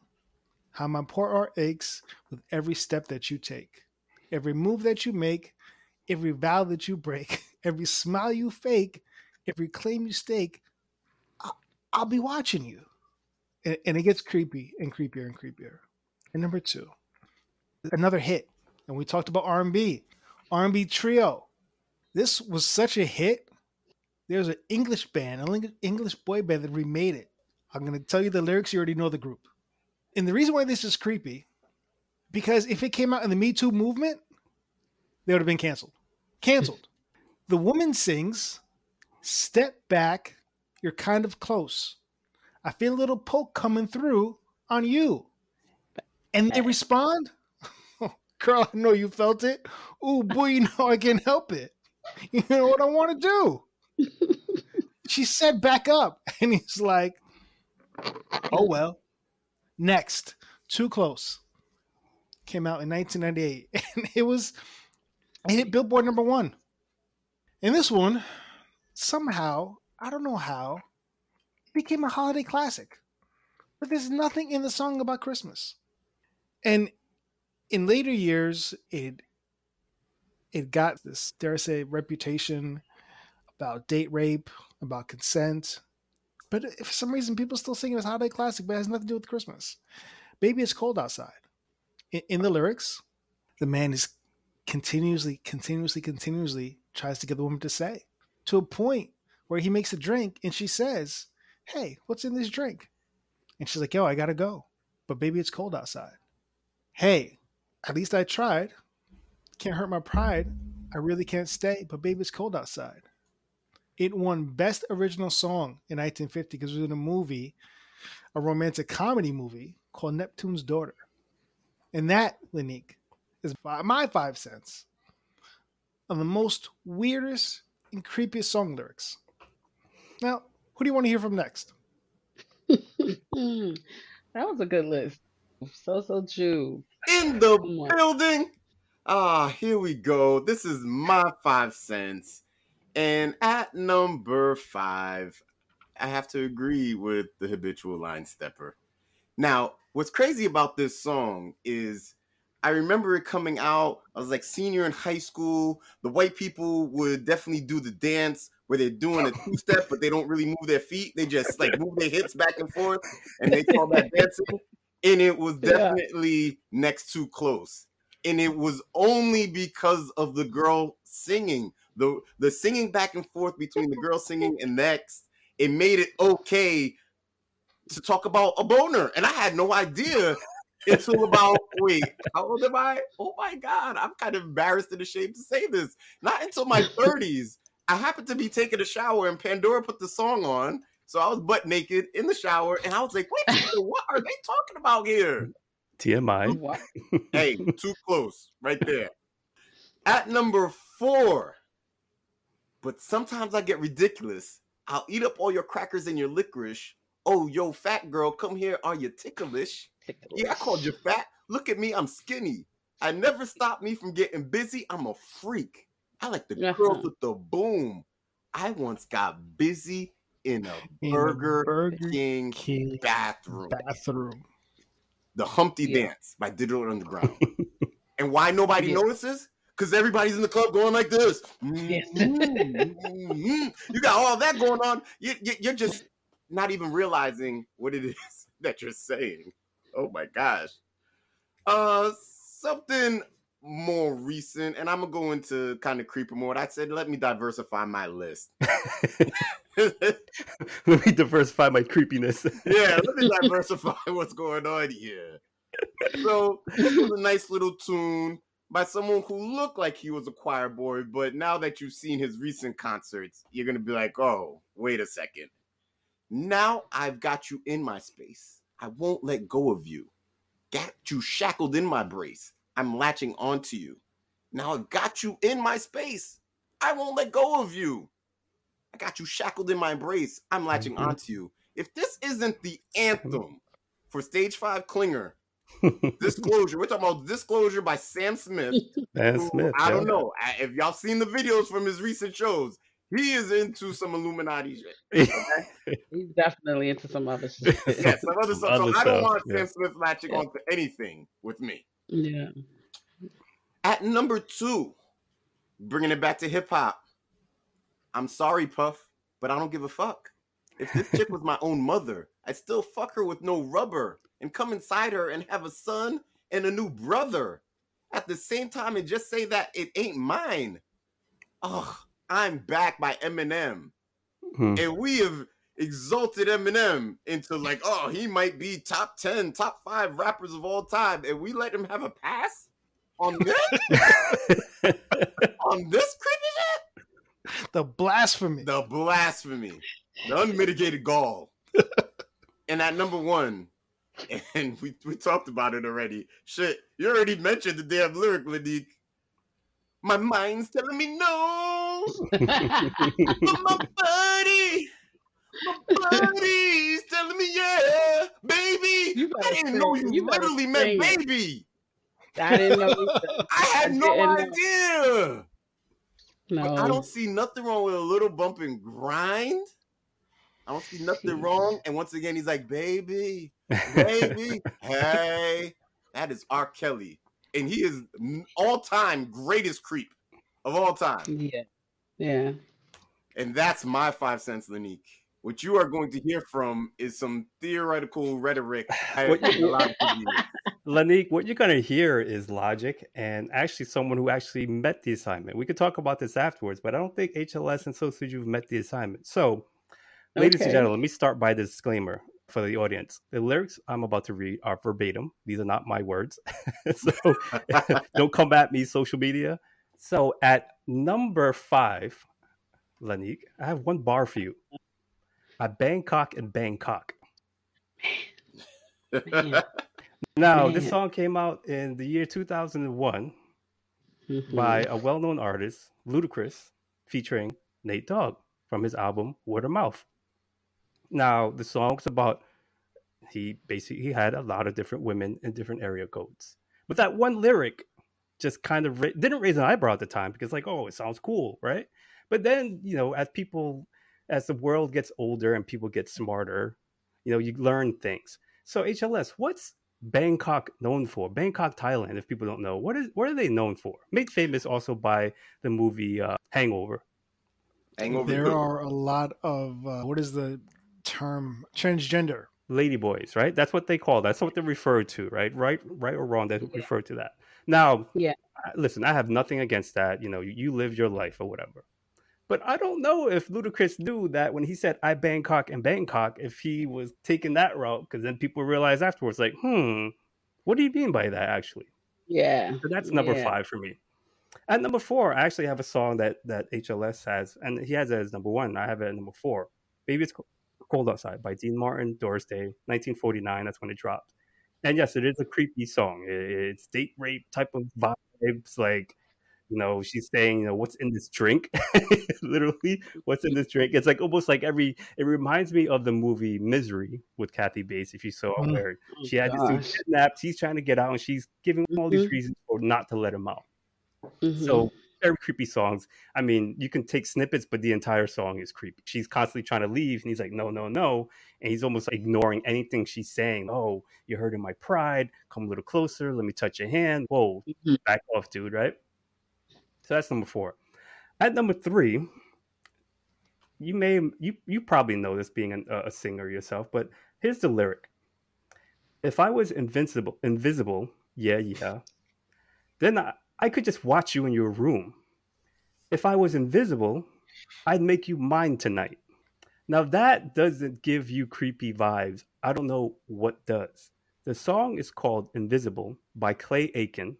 How my poor heart aches with every step that you take, every move that you make, every vow that you break, every smile you fake, every claim you stake. I- I'll be watching you. And, and it gets creepy and creepier and creepier. And number two, another hit, and we talked about R&B, R&B trio. This was such a hit. There's an English band, an English boy band that remade it. I'm going to tell you the lyrics. You already know the group. And the reason why this is creepy, because if it came out in the Me Too movement, they would have been canceled. Canceled. the woman sings, "Step back, you're kind of close. I feel a little poke coming through on you." And they respond, "Girl, I know you felt it. Ooh, boy, you know I can't help it. You know what I want to do." she said, "Back up," and he's like, "Oh well." Next, too close. Came out in 1998, and it was it hit Billboard number one. And this one, somehow, I don't know how, became a holiday classic. But there's nothing in the song about Christmas. And in later years, it it got this, dare I say, reputation about date rape, about consent. But for some reason people still sing it as a holiday classic, but it has nothing to do with Christmas. Baby, it's cold outside. In, in the lyrics, the man is continuously, continuously, continuously tries to get the woman to say to a point where he makes a drink and she says, Hey, what's in this drink? And she's like, Yo, I gotta go. But baby, it's cold outside. Hey, at least I tried. Can't hurt my pride. I really can't stay, but baby, it's cold outside. It won Best Original Song in 1950 because it was in a movie, a romantic comedy movie called Neptune's Daughter. And that, La'Nique, is my five cents on the most weirdest and creepiest song lyrics. Now, who do you want to hear from next? that was a good list. So so Jew. In the building. Ah, here we go. This is my five cents. And at number five, I have to agree with the habitual line stepper. Now, what's crazy about this song is I remember it coming out. I was like senior in high school. The white people would definitely do the dance where they're doing a oh. two step, but they don't really move their feet. They just like move their hips back and forth, and they call that dancing. And it was Yeah. definitely next to close. And it was only because of the girl singing. The the singing back and forth between the girl singing and next, it made it okay to talk about a boner. And I had no idea until about wait, how old am I? Oh my god, I'm kind of embarrassed and ashamed to say this. Not until my 30s. I happened to be taking a shower and Pandora put the song on. So I was butt naked in the shower and I was like, wait, minute, what are they talking about here? TMI. Oh, hey, too close right there. At number four, but sometimes I get ridiculous. I'll eat up all your crackers and your licorice. Oh, yo, fat girl, come here. Are you ticklish? Yeah, I called you fat. Look at me, I'm skinny. I never stopped me from getting busy. I'm a freak. I like the Uh-huh. girls with the boom. I once got busy in a In a Burger, Burger King King bathroom. bathroom. The Humpty Yeah. Dance by Digital Underground. and why nobody Yeah. notices? Because everybody's in the club going like this. Yes. Mhm. you got all that going on. You, you, you're just not even realizing what it is that you're saying. Oh my gosh. Uh, something more recent, and I'm gonna go into kind of creeper mode. I said, let me diversify my list. Let me diversify my creepiness. yeah, let me diversify what's going on here. So this was a nice little tune by someone who looked like he was a choir boy, but now that you've seen his recent concerts, you're gonna be like, oh, wait a second. Now I've got you in my space. I won't let go of you. Got you shackled in my brace. I'm latching onto you. Now I've got you in my space. I won't let go of you. I got you shackled in my embrace. I'm latching Mhm. onto you. If this isn't the anthem for Stage Five Clinger, Disclosure. We're talking about Disclosure by Sam Smith. Dan who, Smith. I yeah. don't know I- if y'all seen the videos from his recent shows. He is into some Illuminati shit. He's definitely into some other shit. Yeah, some other Some stuff. So other I don't stuff, want yeah. Sam Smith latching Yeah. onto anything with me. yeah. At number two, bringing it back to hip hop. I'm sorry, Puff, but I don't give a fuck. If this chick was my own mother, I'd still fuck her with no rubber and come inside her and have a son and a new brother at the same time and just say that it ain't mine. Oh, I'm back by Eminem. Hmm. And we have exalted Eminem into like, oh, he might be top 10, top five rappers of all time. And we let him have a pass on this? on this creepy shit? The blasphemy. The blasphemy, the unmitigated gall. and at number one, and we, we talked about it already. Shit, you already mentioned the damn lyric, La'Nique. My mind's telling me no, but my buddy, my buddy's telling me yeah, baby. You I didn't know you, you literally meant baby. I didn't know. I had no idea. No. But I don't see nothing wrong with a little bump and grind. I don't see nothing wrong. And once again, he's like, baby, baby, hey. That is R. Kelly. And he is all time greatest creep of all time. Yeah. Yeah. And that's my five cents, La'Nique. What you are going to hear from is some theoretical rhetoric. I What you- allowed to use. La'Nique, what you're going to hear is logic and actually someone who actually met the assignment. We could talk about this afterwards, but I don't think HLS and So Suju have met the assignment. So, ladies and gentlemen, let me start by the disclaimer for the audience. The lyrics I'm about to read are verbatim. These are not my words. so, don't come at me, social media. So, at number five, La'Nique, I have one bar for you. A Bangkok and Bangkok. Man. Now, this song came out in the year 2001 Mhm. by a well-known artist, Ludacris, featuring Nate Dogg from his album Word of Mouth. Now, the song's about he basically he had a lot of different women in different area codes, but that one lyric just kind of ra- didn't raise an eyebrow at the time because, like, oh, it sounds cool, right? But then, you know, as people, as the world gets older and people get smarter, you know, you learn things. So, HLS, what's Bangkok known for? Bangkok, Thailand. If people don't know, what is what are they known for? Made famous also by the movie uh, Hangover. Hangover there are a lot of uh, what is the term transgender. Ladyboys, right? That's what they call. That's what they refer to, right? Right, right or wrong, they refer to that. Now, Yeah. Listen, I have nothing against that. You know, you, you live your life or whatever. But I don't know if Ludacris knew that when he said "I Bangkok and Bangkok," if he was taking that route, because then people realize afterwards, like, hmm, what do you mean by that? Actually, Yeah. So that's number Yeah. five for me. At number four, I actually have a song that that HLS has, and he has it as number one. I have it at number four. Maybe it's Co- cold outside by Dean Martin, Doris Day, 1949. That's when it dropped. And yes, it is a creepy song. It's date rape type of vibes, like you know, she's saying, you know, what's in this drink? Literally, what's in this drink? It's like almost like every. It reminds me of the movie Misery with Kathy Bates. If you saw Mm. where Oh, she had this gosh. dude kidnapped, he's trying to get out, and she's giving him all these Mhm. reasons for not to let him out. Mhm. So very creepy songs. I mean, you can take snippets, but the entire song is creepy. She's constantly trying to leave, and he's like, "No, no, no," and he's almost ignoring anything she's saying. Oh, you're hurting my pride. Come a little closer. Let me touch your hand. Whoa, Mhm. back off, dude. Right. So that's number four. At number three, you may you you probably know this being an, a singer yourself, but here's the lyric: If I was invincible, invisible, yeah, yeah, then I, I could just watch you in your room. If I was invisible, I'd make you mine tonight. Now that doesn't give you creepy vibes. I don't know what does. The song is called Invisible by Clay Aiken,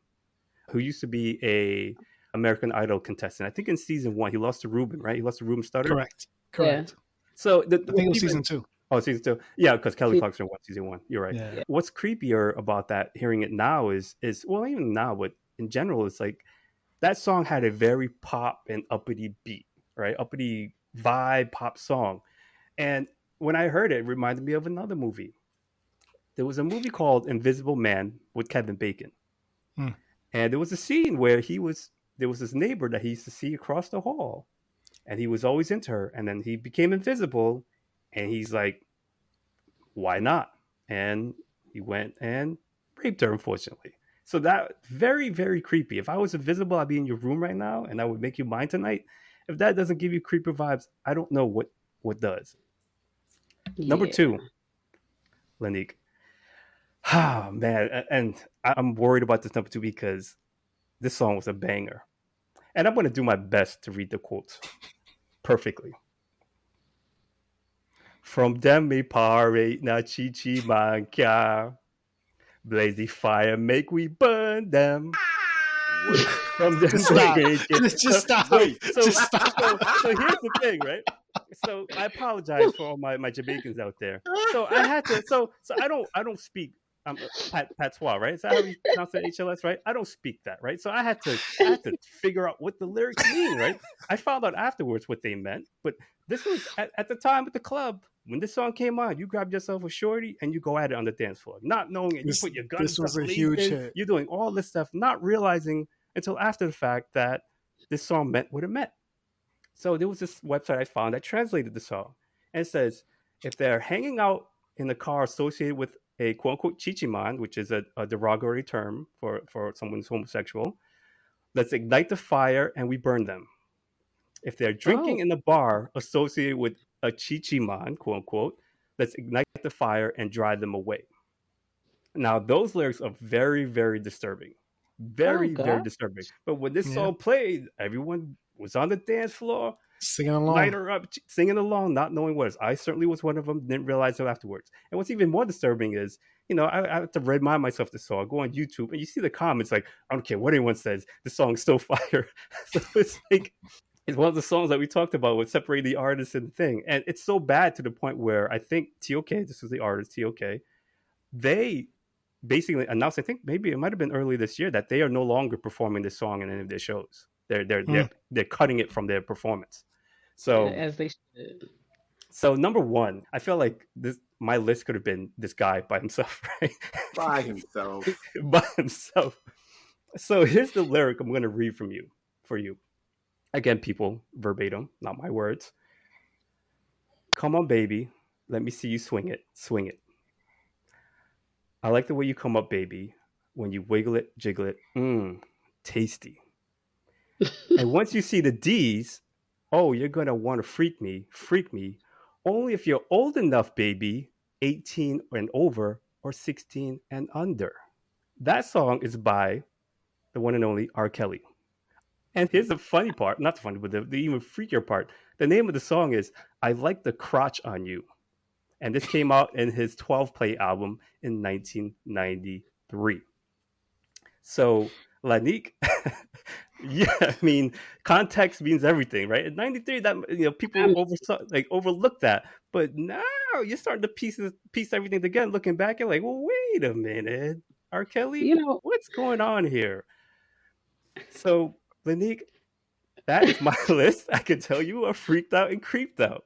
who used to be a American Idol contestant. I think in season one, he lost to Ruben, right? He lost to Ruben Studdard. Correct. Correct. So the, I think it was season two. Oh, season two. Yeah, because Kelly Se- Clarkson won season one. You're right. Yeah. What's creepier about that, hearing it now, is is well, even now, but in general, it's like that song had a very pop and uppity beat, right? Uppity vibe, pop song. And when I heard it, it reminded me of another movie. There was a movie called Invisible Man with Kevin Bacon. Hmm. And there was a scene where he was there was this neighbor that he used to see across the hall. And he was always into her. And then he became invisible. And he's like, why not? And he went and raped her, unfortunately. So that very, very creepy. If I was invisible, I'd be in your room right now and I would make you mine tonight. If that doesn't give you creeper vibes, I don't know what what does. Number two, La'Nique. Ah man, and I'm worried about this number two because this song was a banger, and I'm going to do my best to read the quotes perfectly. From them me parade na Blaze the fire, make we burn them. From them Stop. Just, stop. so, so, just stop. so, so here's the thing, right? So I apologize for all my, my Jamaicans out there. So I had to. So so I don't I don't speak um pat, patois, right? Is that how you pronounce it? HLS, right? I don't speak that, right? So I had to I had to figure out what the lyrics mean, right? I found out afterwards what they meant, but this was at, at the time at the club when this song came on. You grabbed yourself a shorty and you go at it on the dance floor, not knowing it. You put your gun. this was a huge hit. You're doing all this stuff, not realizing until after the fact that this song meant what it meant. So there was this website I found that translated the song and it says if they're hanging out in the car associated with a quote unquote chichiman, which is a, a derogatory term for, for someone who's homosexual, let's ignite the fire and we burn them. If they're drinking Oh. in the bar associated with a chichiman, quote unquote, let's ignite the fire and drive them away. Now, those lyrics are very, very disturbing. Very, oh, very disturbing. But when this Yeah. song played, everyone was on the dance floor, Singing along. light her up, singing along, not knowing what it is. I certainly was one of them, didn't realize it afterwards. And what's even more disturbing is, you know, I, I have to remind myself the song. I go on YouTube and you see the comments like, I don't care what anyone says, the song's still fire. so it's like, it's one of the songs that we talked about with separate the artist and the thing. And it's so bad to the point where I think TOK, this was the artist, TOK, they basically announced, I think maybe it might have been early this year, that they are no longer performing this song in any of their shows. They're they're hmm. they're, they're cutting it from their performance. So as they should. so number one, I feel like this my list could have been this guy by himself, right? by himself. by himself. So here's the lyric I'm going to read from you for you. Again, people, verbatim, not my words. Come on, baby, let me see you swing it, swing it. I like the way you come up, baby. When you wiggle it, jiggle it, mmm, tasty. and once you see the D's, oh, you're gonna want to freak me, freak me. Only if you're old enough, baby, 18 and over, or 16 and under. That song is by the one and only R. Kelly. And here's the funny part, not the funny, but the, the even freakier part. The name of the song is I Like the Crotch on You. And this came out in his 12 play album in 1993. So, La'Nique, yeah, I mean, context means everything, right? In 93, that you know, people Um, over like overlooked that. But now you're starting to piece piece everything together. Looking back, you're like, well, wait a minute, R. Kelly, You know- what's going on here? So, La'Nique, that is my list. I can tell you are freaked out and creeped out.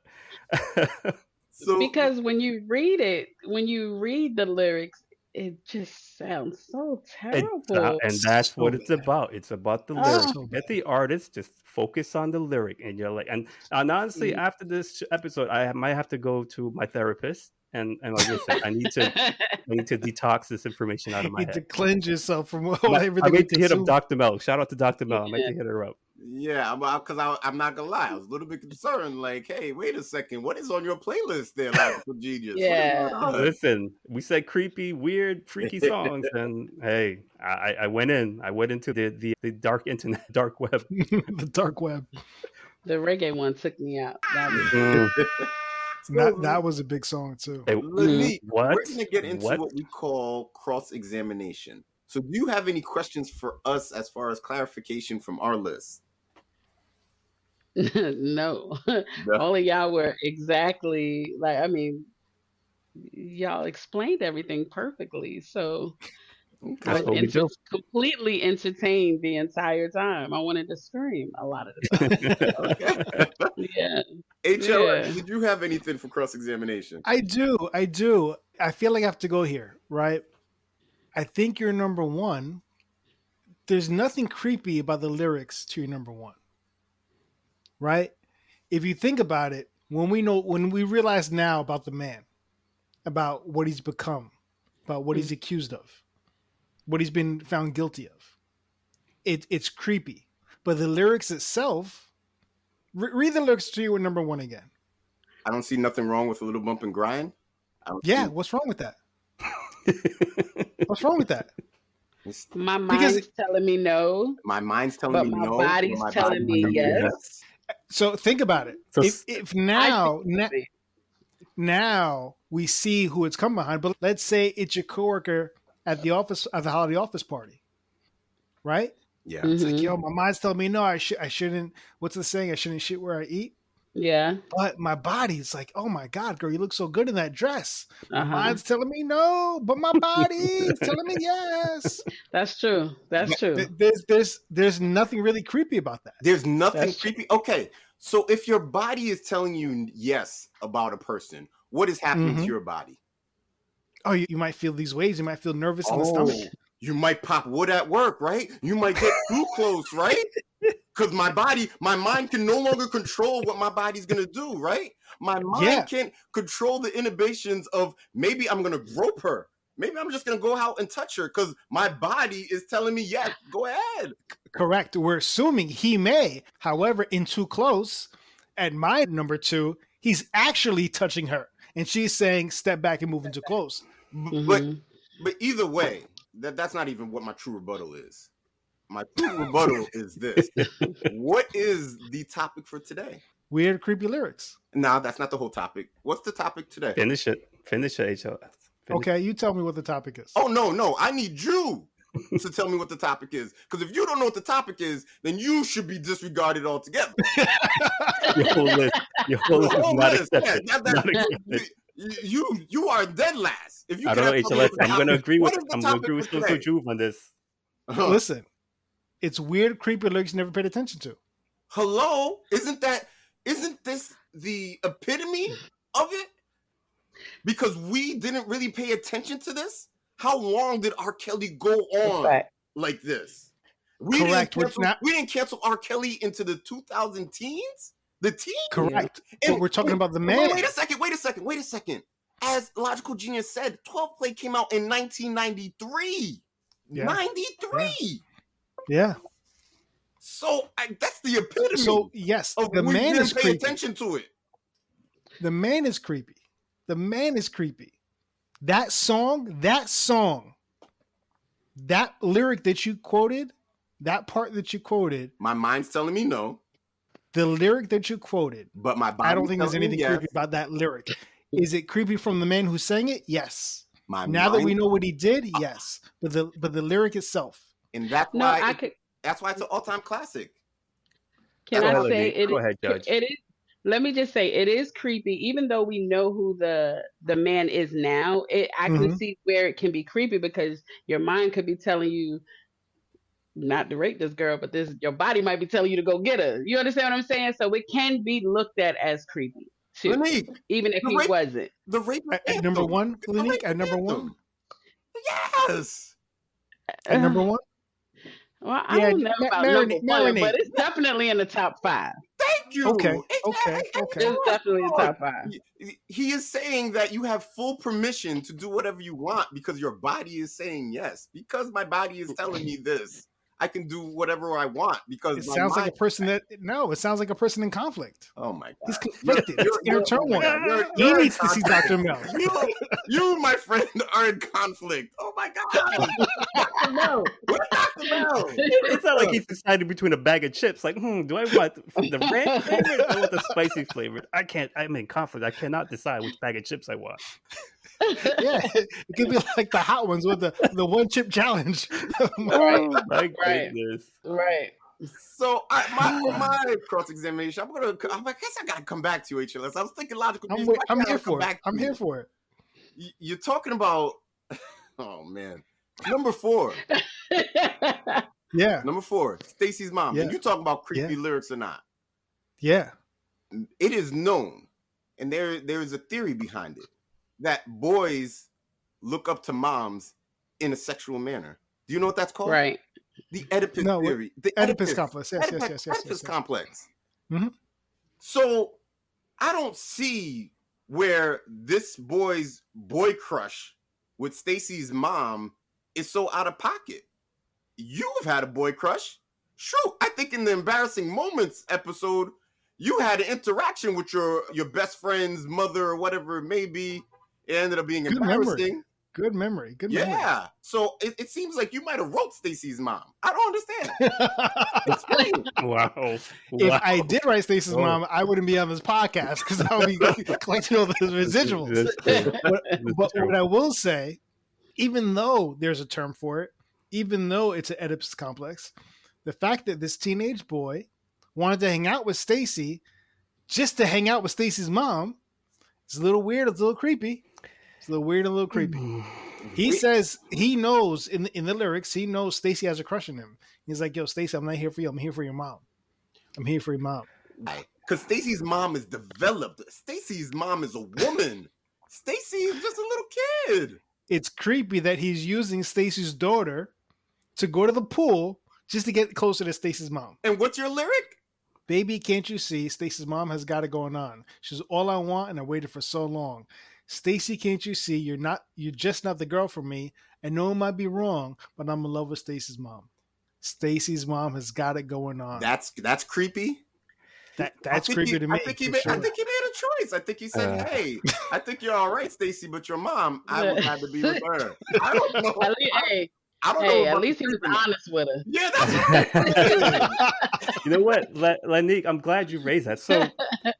So because when you read it, when you read the lyrics, it just sounds so terrible. that- and that's So what it's about. It's about the Oh. lyric. So Get the artist, just focus on the lyric, and you're like, and, and honestly, Mm. after this episode, I might have to go to my therapist, and and like I said, I need to I need to detox this information out of my You need to cleanse yourself from all everything. I everything. need to hit up. Dr. Mel. Shout out to Dr. Mel. I might Yeah. to hit her up. yeah, because I, I'm not gonna lie, I was a little bit concerned. Like, hey, wait a second, what is on your playlist there, Logical Genius? Yeah. Listen, we said creepy, weird, freaky songs, and hey, I, I went in. I went into the, the, the dark internet, dark web. the dark web. the reggae one took me out. Mm. That was-. That that was a big song too. Hey, La'Nique, what? We're gonna get into What? what? we call cross examination. So, do you have any questions for us as far as clarification from our list? no. No. Only y'all were exactly like I mean y'all explained everything perfectly. So I That's was what we enter- do. completely entertained the entire time. I wanted to scream a lot of the time. yeah. HLS, Yeah. did you have anything for cross examination? I do, I do. I feel like I have to go here, right? I think you're number one. There's nothing creepy about the lyrics to your number one, right? If you think about it, when we know, when we realize now about the man, about what he's become, about what he's mm. accused of, what he's been found guilty of, it, it's creepy. But the lyrics itself, re- read the lyrics to your number one again. I don't see nothing wrong with a little bump and grind. Yeah, see- what's wrong with that? What's wrong with that? It's- My Because- mind's telling me no. My mind's telling But me my no. body's my body's telling me telling yes. So think about it. So if, if now, na- now we see who it's come behind, but let's say it's your coworker at the office at the holiday office party, right? Yeah. It's like, Mhm. yo, my mind's telling me no, I should, I shouldn't. What's the saying? I shouldn't shit where I eat. Yeah. But my body's like, oh my god, girl, you look so good in that dress. My Uh-huh. mind's telling me no, but my body's telling me yes. That's true. That's true. There's, there's, there's nothing really creepy about that. There's nothing That's true. creepy. Okay, so if your body is telling you yes about a person, what is happening to Mhm. your body? Oh, you, you might feel these waves. You might feel nervous in the oh, stomach. Oh, you might pop wood at work, right? You might get too close, right? Because my body, my mind can no longer control what my body's gonna do, right? My mind Yeah. can't control the inhibitions of maybe I'm gonna grope her. Maybe I'm just gonna go out and touch her because my body is telling me, yeah, go ahead. Correct. We're assuming he may. However, in too close, at my number two, he's actually touching her, and she's saying, "Step back and move in too close." B- But mm-hmm. but either way, that, that's not even what my true rebuttal is. My true rebuttal is this. What is the topic for today? Weird, creepy lyrics. Now that's not the whole topic. What's the topic today? Finish it. Finish it, HLS. Finish Okay, you tell me what the topic is. Oh no, no, I need you to tell me what the topic is. Because if you don't know what the topic is, then you should be disregarded altogether. Your whole list. Your whole list is whole not list, yeah, that- that- Not accepted. You, you you are dead last. If you I don't know, cannot HLS. what I'm going to agree with what is I'm going to agree with for Social? Juve on this. Huh. Listen, it's weird, creepy lyrics you never paid attention to. Hello, isn't that isn't this the epitome of it? Because we didn't really pay attention to this. How long did R. Kelly go on Right. like this? We Correct, Didn't cancel, not- we didn't cancel R. Kelly into the 2000 teens. The team. Correct. And But we're talking about the man. Wait a second. Wait a second. Wait a second. As Logical Genius said, 12 Play came out in 1993. Yeah. 93. Yeah. So I, that's the epitome So yes, the man is pay creepy. attention to it. The man is creepy. The man is creepy. That song, that song, that lyric that you quoted, that part that you quoted, My mind's telling me no, the lyric that you quoted, but my body I don't think there's anything yes. creepy about that lyric. Is it creepy from the man who sang it? Yes. My now that we know what he did, yes. But the but the lyric itself. and that's No, why I it- could. that's why it's an all-time classic. Can Go I say it? Go ahead, Judge. It is. Let me just say it is creepy, even though we know who the the man is now. It I can Mhm. see where it can be creepy because your mind could be telling you not to rape this girl, but this your body might be telling you to go get her. You understand what I'm saying? So it can be looked at as creepy too, La'Nique, even if the he rape- wasn't. the rape At, at number one, The La'Nique, rape at number one. Yes. At number one. Well, I Yeah, don't know about marinate- number one, marinate. but it's definitely in the top five. Thank you. Okay, okay, I- I- okay. It's definitely in the top five. He- He is saying that you have full permission to do whatever you want because your body is saying yes. Because my body is telling me this, I can do whatever I want because It my sounds like a person that no, it sounds like a person in conflict. Oh my god. He's conflicted. It's You're- inner you're- turmoil. you're- He you're in needs to see. Dr. Mel. You, you, my friend, are in conflict. Oh my god. Dr. Mel. Where's Dr. Mel? It's not like he's deciding between a bag of chips. Like, hmm, do I want the red flavored or I want the spicy flavored? I can't. I'm in conflict. I cannot decide which bag of chips I want. Yeah, it could be like the hot ones with the, the one chip challenge. Oh my Right. goodness. right. So I, my my cross examination, I'm gonna. I guess I gotta come back to you, HLS. I was thinking logical. I'm, wait, I'm here for it. I'm you? here for it. You're talking about. Oh man, number four. Yeah, Number four, Stacy's mom. Yeah. And you talking about creepy Yeah. lyrics or not? yeah. It is known, and there there is a theory behind it that boys look up to moms in a sexual manner. Do you know what that's called? right. The Oedipus No, theory. The Oedipus complex. Yes, yes, Oedipus, yes, yes, Oedipus yes, yes. complex. Mhm. So I don't see where this boy's boy crush with Stacy's mom is so out of pocket. You've had a boy crush. Shoot, I think in the embarrassing moments episode, you had an interaction with your your best friend's mother or whatever it may be. It ended up being Good memory. embarrassing. Good memory. Good memory. Yeah. So it, it seems like you might have wrote Stacy's mom. I don't understand. Explain. Wow. if I did write Stacey's Oh. mom, I wouldn't be on this podcast because I would be collecting all the residuals. That's true. But, but what I will say, even though there's a term for it, even though it's an Oedipus complex, the fact that this teenage boy wanted to hang out with Stacy just to hang out with Stacy's mom is a little weird. It's a little creepy. It's a little weird, and a little creepy. He says he knows in in the lyrics he knows Stacy has a crush on him. He's like, "Yo, Stacy, I'm not here for you. I'm here for your mom. I'm here for your mom." Because Stacy's mom is developed. Stacy's mom is a woman. Stacy is just a little kid. It's creepy that he's using Stacy's daughter to go to the pool just to get closer to Stacy's mom. And what's your lyric? Baby, can't you see? Stacy's mom has got it going on. She's all I want, and I waited for so long. Stacy, can't you see? You're not. You're just not the girl for me. I know it might be wrong, but I'm in love with Stacy's mom. Stacy's mom has got it going on. That's that's creepy. That that's creepy he, to me. I think he for made. I think he made a choice. I think he said, Uh. "Hey, I think you're all right, Stacy, but your mom, I would have to be with her." I don't know. At hey, I don't hey, about at least he was honest with her. Yeah, that's right. you know what, Le- La'Nique, I'm glad you raised that. So,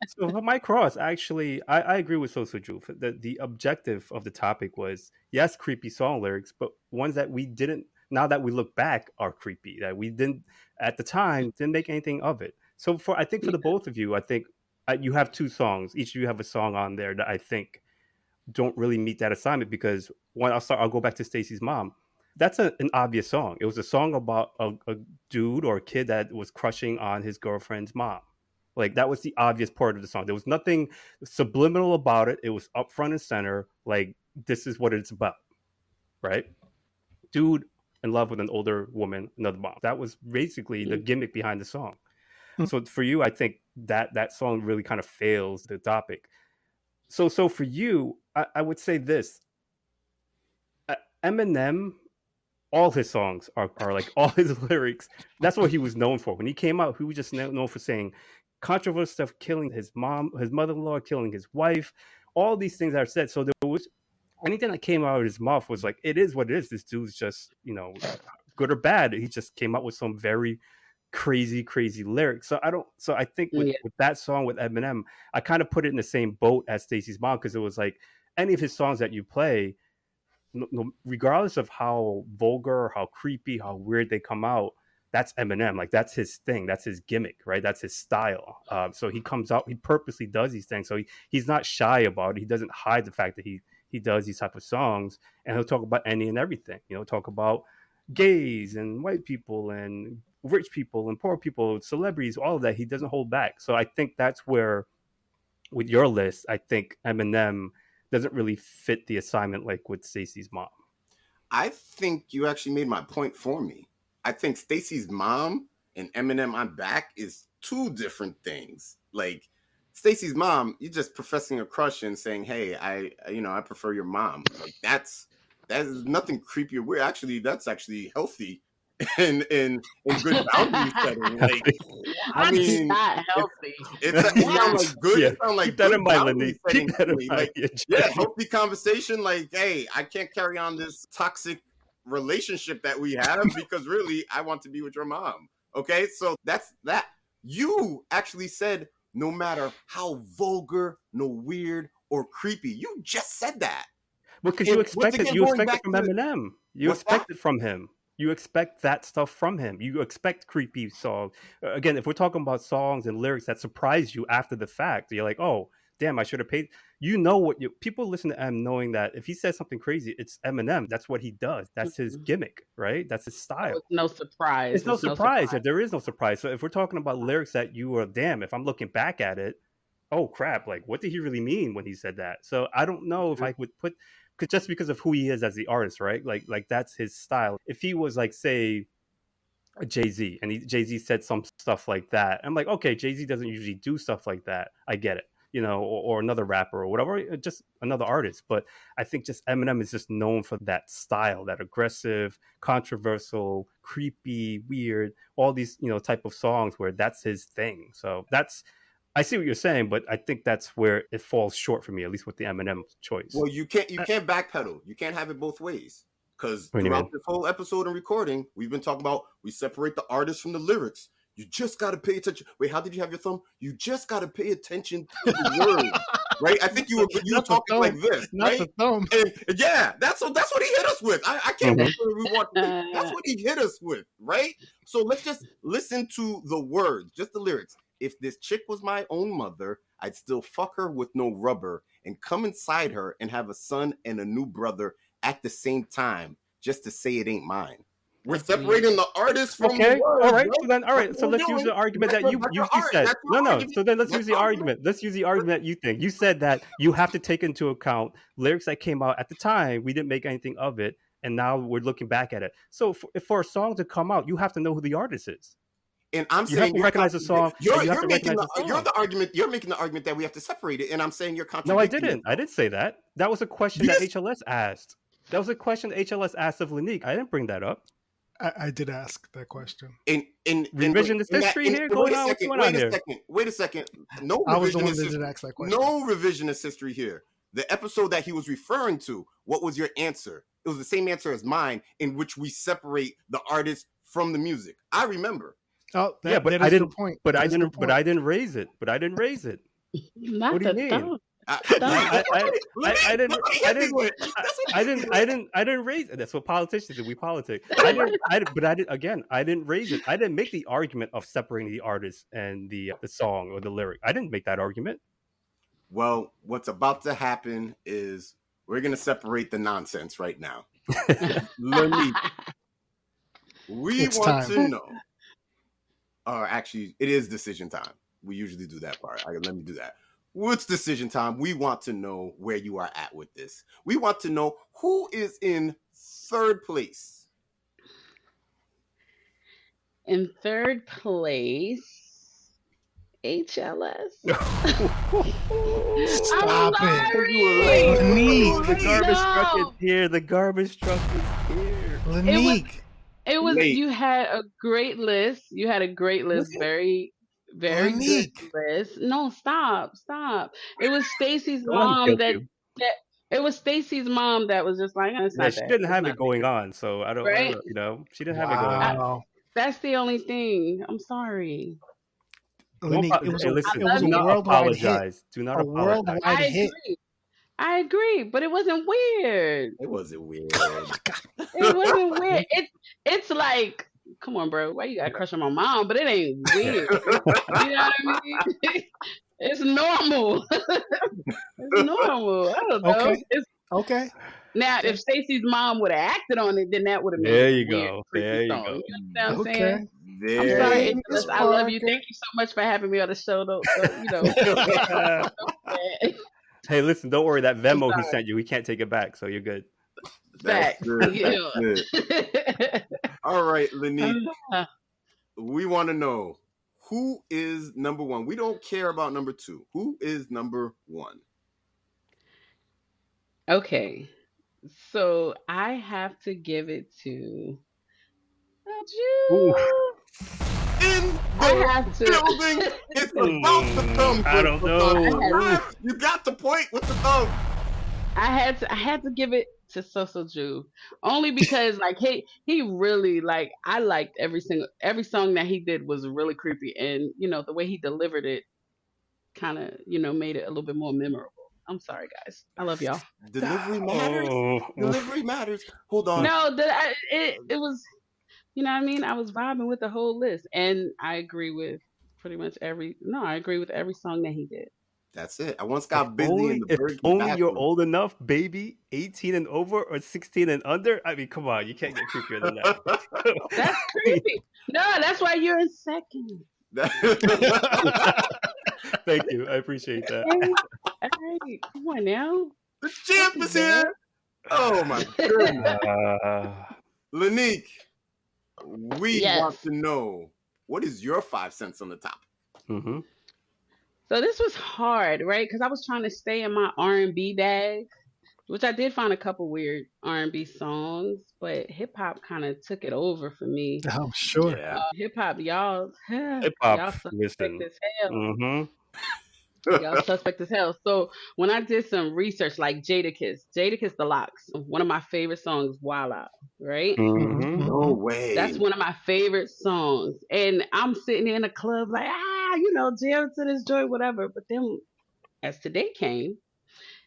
so for my cross, actually, I, I agree with Sosoju. The the objective of the topic was yes, creepy song lyrics, but ones that we didn't. Now that we look back, are creepy. That we didn't at the time didn't make anything of it. So for I think for the both of you, I think uh, you have two songs. Each of you have a song on there that I think don't really meet that assignment because one, I'll start. I'll go back to Stacy's mom. That's a, an obvious song. It was a song about a, a dude or a kid that was crushing on his girlfriend's mom. Like that was the obvious part of the song. There was nothing subliminal about it. It was up front and center. Like this is what it's about, right? Dude in love with an older woman, another mom. That was basically the gimmick behind the song. Hmm. So for you, I think that that song really kind of fails the topic. So so for you, I, I would say this: Uh, Eminem, all his songs are are like all his lyrics. That's what he was known for. When he came out, he was just known for saying controversial stuff, killing his mom, his mother-in-law, killing his wife, all these things are said. So there was anything that came out of his mouth was like, it is what it is. This dude's just, you know, good or bad. He just came out with some very crazy, crazy lyrics. So I don't. So I think with, Yeah. with that song with Eminem, I kind of put it in the same boat as Stacey's mom because it was like any of his songs that you play, regardless of how vulgar, or how creepy, how weird they come out, that's Eminem. Like that's his thing. That's his gimmick, right? That's his style. Um, so he comes out. He purposely does these things. So he, he's not shy about it. He doesn't hide the fact that he he does these type of songs, and he'll talk about any and everything. You know, talk about gays and white people and rich people and poor people, celebrities, all of that. He doesn't hold back. So I think that's where, with your list, I think Eminem doesn't really fit the assignment like with Stacy's mom. I think you actually made my point for me. I think Stacy's mom and Eminem I'm back is two different things. Like Stacy's mom, you're just professing a crush and saying, "Hey, I, you know, I prefer your mom." Like that's that is nothing creepy or weird. Actually, that's actually healthy in in in good boundary setting. Like I That's mean, not healthy. it's it sounds like good. Yeah, It sounds like Keep that good in mind, boundary setting Keep that in mind. Like, Yeah, yeah, healthy conversation. Like, hey, I can't carry on this toxic relationship that we have because really I want to be with your mom. Okay, so that's that. You actually said no matter how vulgar, no weird or creepy, you just said that. Because And you once expect it. again, You going expect it from Eminem. You What's expect that? it from him. You expect that stuff from him. You expect creepy songs. Again, if we're talking about songs and lyrics that surprise you after the fact, you're like, oh, damn, I should have paid. You know what? You, people listen to M knowing that if he says something crazy, it's Eminem. That's what he does. That's his Mhm. gimmick, right? That's his style. It's no surprise. It's no surprise. If there is no surprise. So if we're talking about lyrics that you are damn, if I'm looking back at it, oh crap, like what did he really mean when he said that? So I don't know if I would put just because of who he is as the artist, right? Like like that's his style. If he was like say Jay Z and Jay Z said some stuff like that, I'm like, okay, Jay Z doesn't usually do stuff like that. I get it. You know, or, or another rapper or whatever, uh, just another artist. But I think just Eminem is just known for that style, that aggressive, controversial, creepy, weird, all these, you know, type of songs where that's his thing. So that's I see what you're saying, but I think that's where it falls short for me, at least with the Eminem choice. Well, you can't you can't backpedal. You can't have it both ways. Because What you throughout this whole episode and recording, we've been talking about we separate the artist from the lyrics. You just got to pay attention. Wait, how did you have your thumb? You just got to pay attention to the words, right? I think you were you were talking like this, Not right? the thumb. And yeah, that's what that's what he hit us with. I, I can't Mhm. remember we want. That's what he hit us with, right? So let's just listen to the words, just the lyrics. If this chick was my own mother, I'd still fuck her with no rubber and come inside her and have a son and a new brother at the same time, just to say it ain't mine. We're Agreed. separating the artist from Okay, the words, all right. bro. So then, all right. So let's use the argument that you you, you said. art. No, no. So then let's use the argument. argument. Let's use the argument that you think. You said that you have to take into account lyrics that came out at the time. We didn't make anything of it, and now we're looking back at it. So for, for a song to come out, you have to know who the artist is. And I'm You have saying to you're recognize the song, You're, you you're making the, recognize the you're the argument. You're making the argument that we have to separate it, and I'm saying you're contradicting. No. I didn't. I didn't say that. That was a question Yes. that HLS asked. That was a question HLS asked of Lanique. I didn't bring that up. I, I did ask that question. In in Revisionist in that- history in- here wait going a on? What's second, going wait on a here? second. Wait a second. No I was the one revisionist that history. did ask that question. No revisionist history here. The episode that he was referring to. What was your answer? It was the same answer as mine, in which we separate the artist from the music. I remember. Oh, that, Yeah, but that I didn't- point. But That I didn't. But. I didn't raise it. But I didn't raise it. Not What do you mean? thumb. I, I- I- I didn't- I didn't- with it. That's what I didn't. I didn't. I didn't raise it. That's what politicians do. We politic. I didn't. I didn't, but I did again. I didn't raise it. I didn't make the argument of separating the artist and the the song or the lyric. I didn't make that argument. Well, what's about to happen is we're gonna separate the nonsense right now. Let me We It's want time. to know. Or actually, it is decision time. We usually do that part. I, let me do that. What's decision time? We want to know where you are at with this. We want to know who is in third place. In third place, HLS. Stop I'm it. sorry. La'Nique. the garbage truck is here. The garbage truck is here. La'Nique. It was Wait. you had a great list. You had a great list. it? Very, very Monique. good list. No, stop, stop. It was Stacy's mom that, you. that it was Stacy's mom that was just like, "Eh, it's Yeah, not she that. didn't It's have not it going on, so I don't. I Right? don't- you know, she didn't have it going on. Wow. That's the only thing. I'm sorry. Don't La'Nique, apo- it was hey, a, listen, it was do a not worldwide hit. apologize. Do not A apologize. worldwide I hit. Agree. I agree, but it wasn't weird. It wasn't weird. Oh it wasn't weird. It's it's like, come on, bro. Why you got a crush on my mom? But it ain't weird. you know what I mean? It's normal. it's normal. I don't know. Okay. It's, Okay. now, if Stacy's mom would have acted on it, then that would have been There you weird, go. There you song. go. You know what I'm Okay. saying? I'm sorry, Hey, I love you. Thank you so much for having me on the show. Though, so, you know. Hey, listen, don't worry. That Venmo he sent you, we can't take it back, so you're good. That's Facts. good. Yeah. That's good. All right, La'Nique. Uh, we want to know who is number one. We don't care about number two. Who is number one? okay, so I have to give it to Ooh. Jude. In I the have to. building, it's about to come. Mm, I don't know. You got the point with the thumb. I had to I had to give it to Soso Jew only because like he he really like I liked every single every song that he did was really creepy and you know the way he delivered it kind of you know made it a little bit more memorable. I'm sorry guys, I love y'all. Delivery matters. Oh, Delivery matters. Hold on. No, that I, it it was you know what I mean I was vibing with the whole list and I agree with pretty much every no I agree with every song that he did. That's it. I once got busy only, in the if Berkey only you're old enough, baby, 18 and over or 16 and under. I mean, come on, you can't get creepier than that. That's creepy. no, that's why you're in second. Thank you. I appreciate that. All right, come on now. the champ is here. Oh my goodness. Uh, La'Nique, we Yes. want to know what is your five cents on the topic? hmm So this was hard, right? Because I was trying to stay in my R and B bag, which I did find a couple weird R and B songs, but hip hop kind of took it over for me. I'm sure. Yeah. Uh, hip hop, y'all, Hip y'all hop, suck listen. as hell. hmm Y'all suspect as hell. So when I did some research, like Jadakiss, Jadakiss the LOX, one of my favorite songs, Wild Out, right? Mhm. No way. That's one of my favorite songs. And I'm sitting in a club like, ah, you know, jam to this joint, whatever. But then as today came,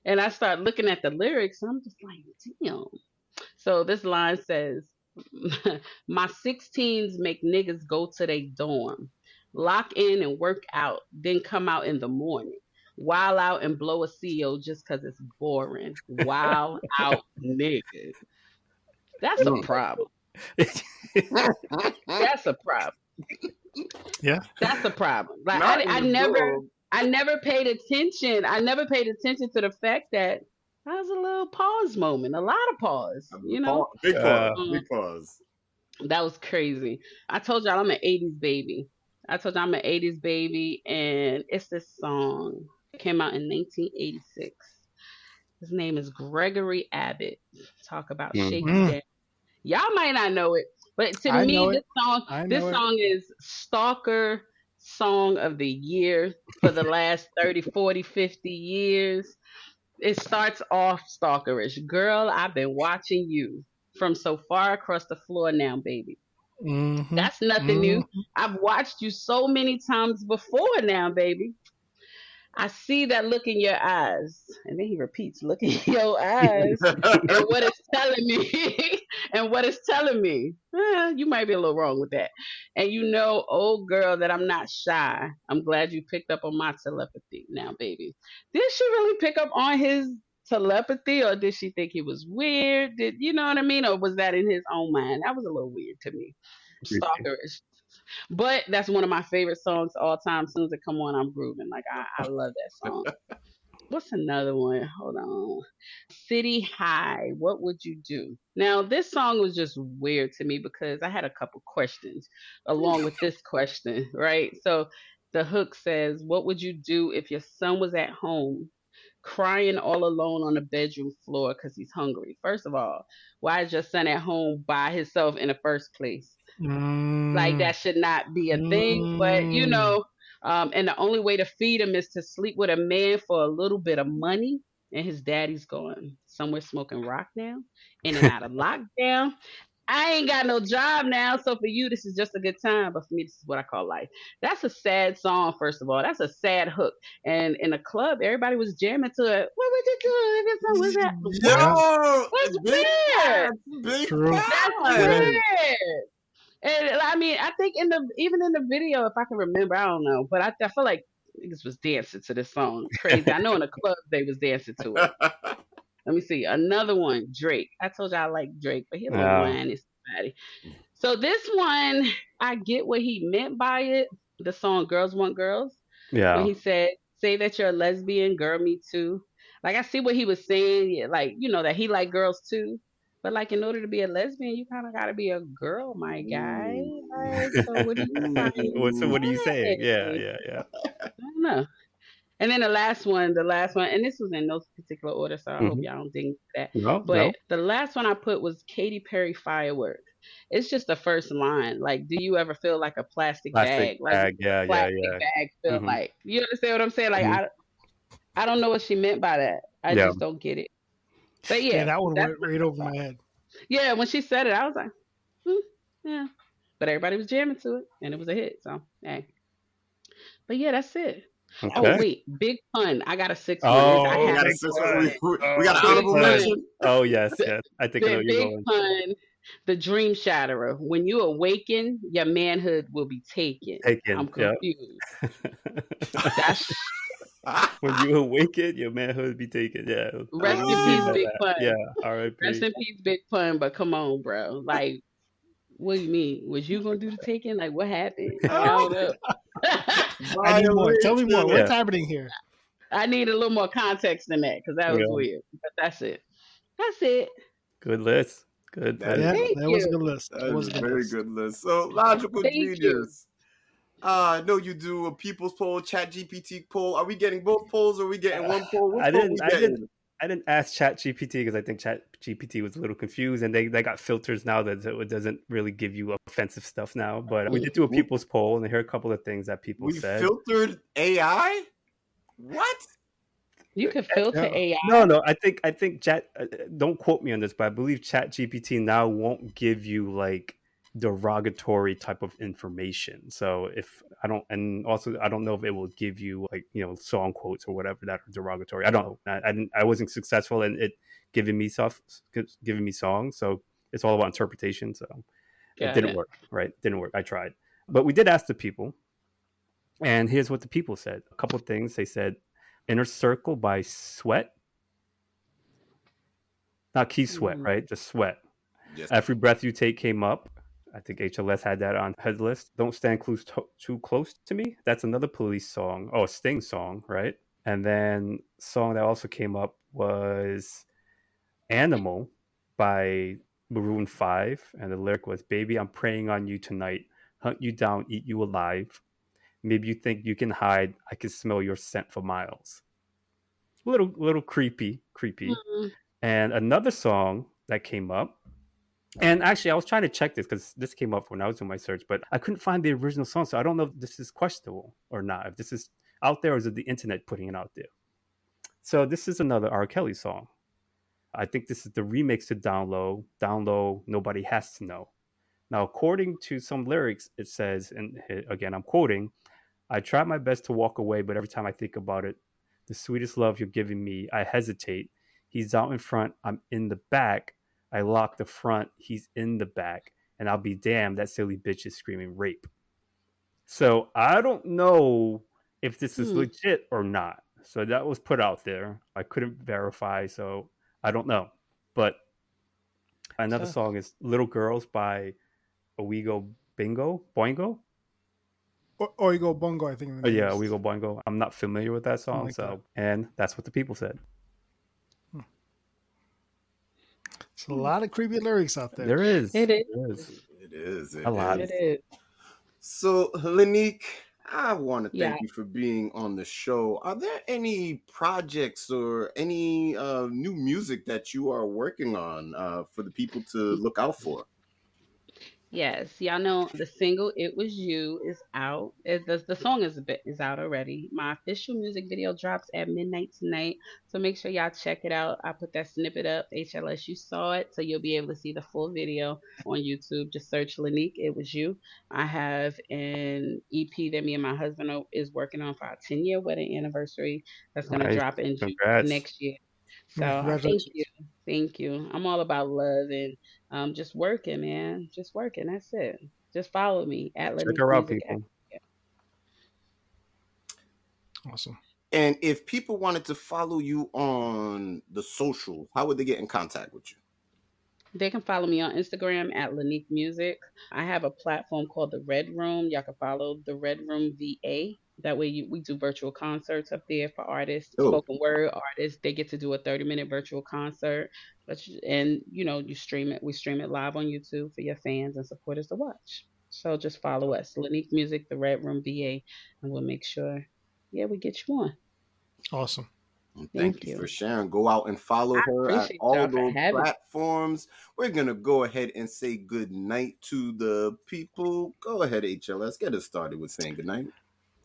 and I start looking at the lyrics, I'm just like, damn. So this line says, My 16s make niggas go to their dorm, lock in and work out, then come out in the morning. Wild out and blow a CO just because it's boring. Wild out niggas. That's a Mm. problem. That's a problem. Yeah. That's a problem. Like Not I, I never, world. I never paid attention. I never paid attention to the fact that that was a little pause moment, a lot of pause. You know, Pa- big Uh, pause. big pause. that was crazy. I told y'all I'm an '80s baby. I told y'all I'm an '80s baby, and it's this song. It came out in 1986. His name is Gregory Abbott. Talk about Mm. shaky Mm. dance. Y'all might not know it, but to I me, this it. song, I this it. song is stalker song of the year for the last 30, 40, 50 years. It starts off stalkerish. Girl, I've been watching you from so far across the floor now, baby. Mhm. That's nothing new. Mhm. I've watched you so many times before now, baby. I see that look in your eyes. And then he repeats, look in your eyes. and what it's telling me, and what it's telling me, eh, you might be a little wrong with that. And you know, old girl, that I'm not shy. I'm glad you picked up on my telepathy now, baby. Did she really pick up on his telepathy, or did she think he was weird? Did you know what I mean, or was that in his own mind? That was a little weird to me, stalkerish. But that's one of my favorite songs all time. As soon as it come on, I'm grooving. Like I, I love that song. What's another one? Hold on. City High. What would you do? Now, this song was just weird to me because I had a couple questions along with this question, right? So the hook says, What would you do if your son was at home crying all alone on the bedroom floor because he's hungry? First of all, why is your son at home by himself in the first place? Like Mm. that should not be a thing. But you Mm. know, um, and the only way to feed him is to sleep with a man for a little bit of money. And his daddy's going somewhere smoking rock now, in and out of lockdown. I ain't got no job now, so for you this is just a good time. But for me, this is what I call life. That's a sad song, first of all. That's a sad hook. And in a club, everybody was jamming to it. What would you do if your son was at Yo, That's big weird. Big True. That's facts. weird. And I mean, I think in the even in the video, if I can remember, I don't know, but I, I feel like niggas was dancing to this song. Crazy. I know in the club they was dancing to it. Let me see another one. Drake. I told you I like Drake, but he a little somebody. So this one, I get what he meant by it. The song "Girls Want Girls." Yeah. when he said, "Say that you're a lesbian, girl, me too." Like I see what he was saying, like you know that he like girls too, but like in order to be a lesbian, you kind of got to be a girl, my guy. Mm. Like, so what do you trying to What, so what are you saying? Yeah, yeah, yeah. I don't know. And then the last one, the last one, and this was in no particular order, so I hope Mhm. y'all don't think that. No, But no. the last one I put was Katy Perry "Firework." It's just the first line. Like, do you ever feel like a plastic, Plastic bag? Like bag. Yeah, yeah, plastic yeah. bag feel Mhm. like. You understand what I'm saying? Like Mhm. I, I don't know what she meant by that. I Yeah. just don't get it. But Yeah, yeah, that one went right over my head. yeah. When she said it, I was like, hmm, yeah. But everybody was jamming to it, and it was a hit. So hey. But yeah, that's it. Oh wait, big pun. I got a six. Oh, one. I We got a a six- we- we- we got an Big honorable pun. mention. Oh yes, yes. I think I know the you're big going. pun. The dream shatterer. When you awaken, your manhood will be taken. Taken. I'm yeah. confused. That's when you awaken, your manhood will be taken. Yeah. Rest in peace, Big. Pun. Yeah. R.I.P. Rest in peace, Big Pun. But come on, bro. Like, what do you mean? Was you gonna do the taking? Like, what happened? I don't know. I need more. Tell me more. Violation. What's happening here? I need a little more context than that because that was Yeah. weird. But that's it. That's it. Good list. Good. That Yeah, Thank that was a good list. That That was a a good very list. good list. So logical Thank you. genius. Uh, I know you do a people's poll, chat GPT poll. Are we getting both polls or are we getting one poll? What I didn't- I didn't- I didn't ask Chat GPT because I think Chat GPT was a little confused, and they, they got filters now that it doesn't really give you offensive stuff now. But we did do a people's poll, and here hear a couple of things that people We said. filtered AI? What? You can filter Yeah. AI. No, no. I think I think Chat. uh, Don't quote me on this, but I believe Chat GPT now won't give you like derogatory type of information. So if I don't, and also I don't know if it will give you like you know song quotes or whatever that are derogatory. I don't know. I I, didn't, I wasn't successful in it giving me stuff, giving me songs. So it's all about interpretation. So it Got didn't it. work. Right? Didn't work. I tried, but we did ask the people, and here's what the people said. A couple of things. They said, "Inner Circle" by Sweat. Not Keith Sweat, Mm. right? Just Sweat. Yes. Every breath you take came up. I think HLS had that on head list. Don't stand close to, too close to me. That's another police song. Oh, a Sting song, right? And then song that also came up was Animal by Maroon 5 and the lyric was baby I'm preying on you tonight. Hunt you down, eat you alive. Maybe you think you can hide. I can smell your scent for miles. Little little creepy, creepy Mm. and another song that came up. And actually, I was trying to check this because this came up when I was doing my search, but I couldn't find the original song. So I don't know if this is questionable or not. If this is out there or is it the internet putting it out there? So this is another R. Kelly song. I think this is the remix to Down Low. Down Low, Nobody Has to Know. Now, according to some lyrics, it says, and again, I'm quoting, I try my best to walk away, but every time I think about it, the sweetest love you're giving me, I hesitate. He's out in front, I'm in the back. I lock the front, he's in the back. And I'll be damned, that silly bitch is screaming rape. So I don't know if this is Hmm. legit or not. So that was put out there. I couldn't verify, so I don't know. But another Tough. song is Little Girls by Owigo Bingo Boingo. Or, Oigo Bongo, I think. Oh, yeah, is. Owigo Boingo. I'm not familiar with that song, like so and that's what the people said. It's a lot of creepy lyrics out there. There is. It is. There is. It is. It A lot. It is. So, La'Nique, I want to thank Yeah. you for being on the show. Are there any projects or any uh, new music that you are working on uh, for the people to look out for? Yes, y'all know the single "It Was You" is out. It, the, the song is a bit is out already. My official music video drops at midnight tonight, so make sure y'all check it out. I put that snippet up. HLS, you saw it, so you'll be able to see the full video on YouTube. Just search La'Nique. It was you. I have an EP that me and my husband is working on for our 10 year wedding anniversary. That's gonna Nice. drop in June Congrats. next year. So thank you, thank you. I'm all about love and um, just working, man. Just working. That's it. Just follow me at Check La'Nique her out, Music people. Awesome. And if people wanted to follow you on the socials, how would they get in contact with you? They can follow me on Instagram at La'Nique Music. I have a platform called the Red Room. Y'all can follow the Red Room VA. That way, you, we do virtual concerts up there for artists, Oh. spoken word artists. They get to do a 30 minute virtual concert. But you- and you know, you stream it. We stream it live on YouTube for your fans and supporters to watch. So just follow us, La'Nique Music, the Red Room VA, and we'll make sure, yeah, we get you on. Awesome. And Thank, Thank you. you. for sharing. Go out and follow I her at all those having me. platforms. We're gonna go ahead and say good night to the people. Go ahead, HLS. Get us started with saying good night.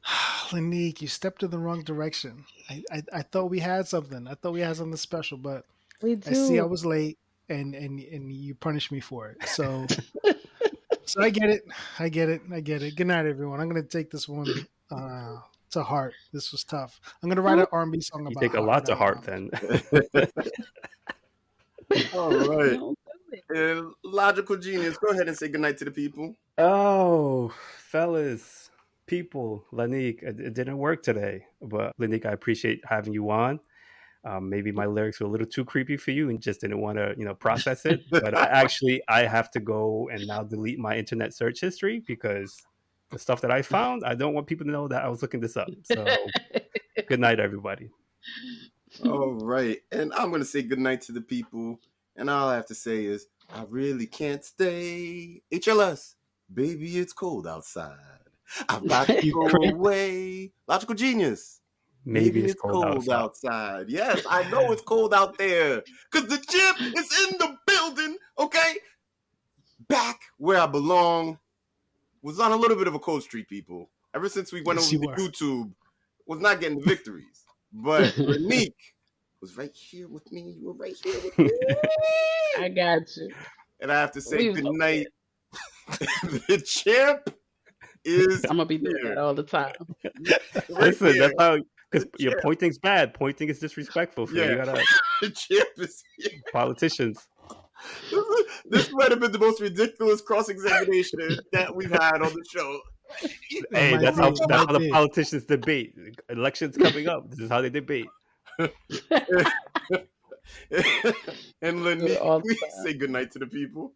La'Nique, you stepped in the wrong direction. I, I, I thought we had something. I thought we had something special, but We do. I see I was late and, and, and you punished me for it. So so I get it. I get it. I get it. Good night, everyone. I'm gonna take this one uh, to heart. This was tough. I'm gonna write an R&B song You about take a lot to heart then. All right. Don't do it. And logical genius, go ahead and say good night to the people. oh, fellas, people, La'Nique, it, it didn't work today. But La'Nique, I appreciate having you on. Um, maybe my lyrics were a little too creepy for you and just didn't want to, you know, process it. But I actually, I have to go and now delete my internet search history because the stuff that I found, I don't want people to know that I was looking this up. So, good night, everybody. All right. And I'm going to say good night to the people. And all I have to say is, I really can't stay. HLS, baby, it's cold outside. I've got to go away. Logical genius. Maybe it's cold, outside. outside. Yes, I know it's cold out there because the gym is in the building. Okay, back where I belong. Was on a little bit of a cold streak, people. Ever since we went Yes, over you to were. YouTube, was not getting the victories. But La'Nique was right here with me. You were right here with me. I got you. And I have to say We good night. the champ is I'm gonna be doing here. that all the time. Listen, here. that's how because your champ. pointing's bad. Pointing is disrespectful. So Yeah. you gotta the champ is here. politicians. This, this might have been the most ridiculous cross examination that we've had on the show. Hey, that's how that's how the politicians debate. Elections coming up. This is how they debate. and La'Nique, all please say good night to the people.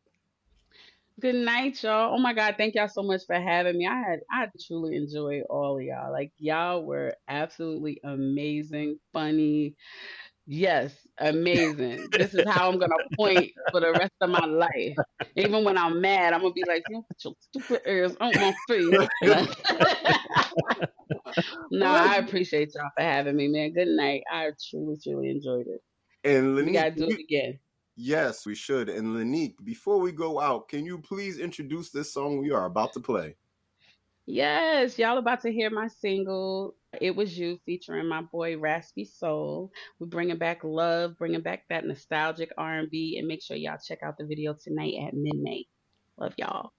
Good night, y'all. Oh my God, thank y'all so much for having me. I had I truly enjoyed all of y'all. Like y'all were absolutely amazing, funny. Yes, amazing. this is how I'm gonna point for the rest of my life. Even when I'm mad, I'm gonna be like, you put your stupid ears on my face. no, I appreciate y'all for having me, man. Good night. I truly, truly enjoyed it. And We gotta do it again. Yes, we should. And La'Nique, before we go out, can you please introduce this song we are about to play? Yes, y'all about to hear my single. It was you featuring my boy Raspy Soul. We're bringing back love, bringing back that nostalgic R&B, and make sure y'all check out the video tonight at midnight. Love y'all.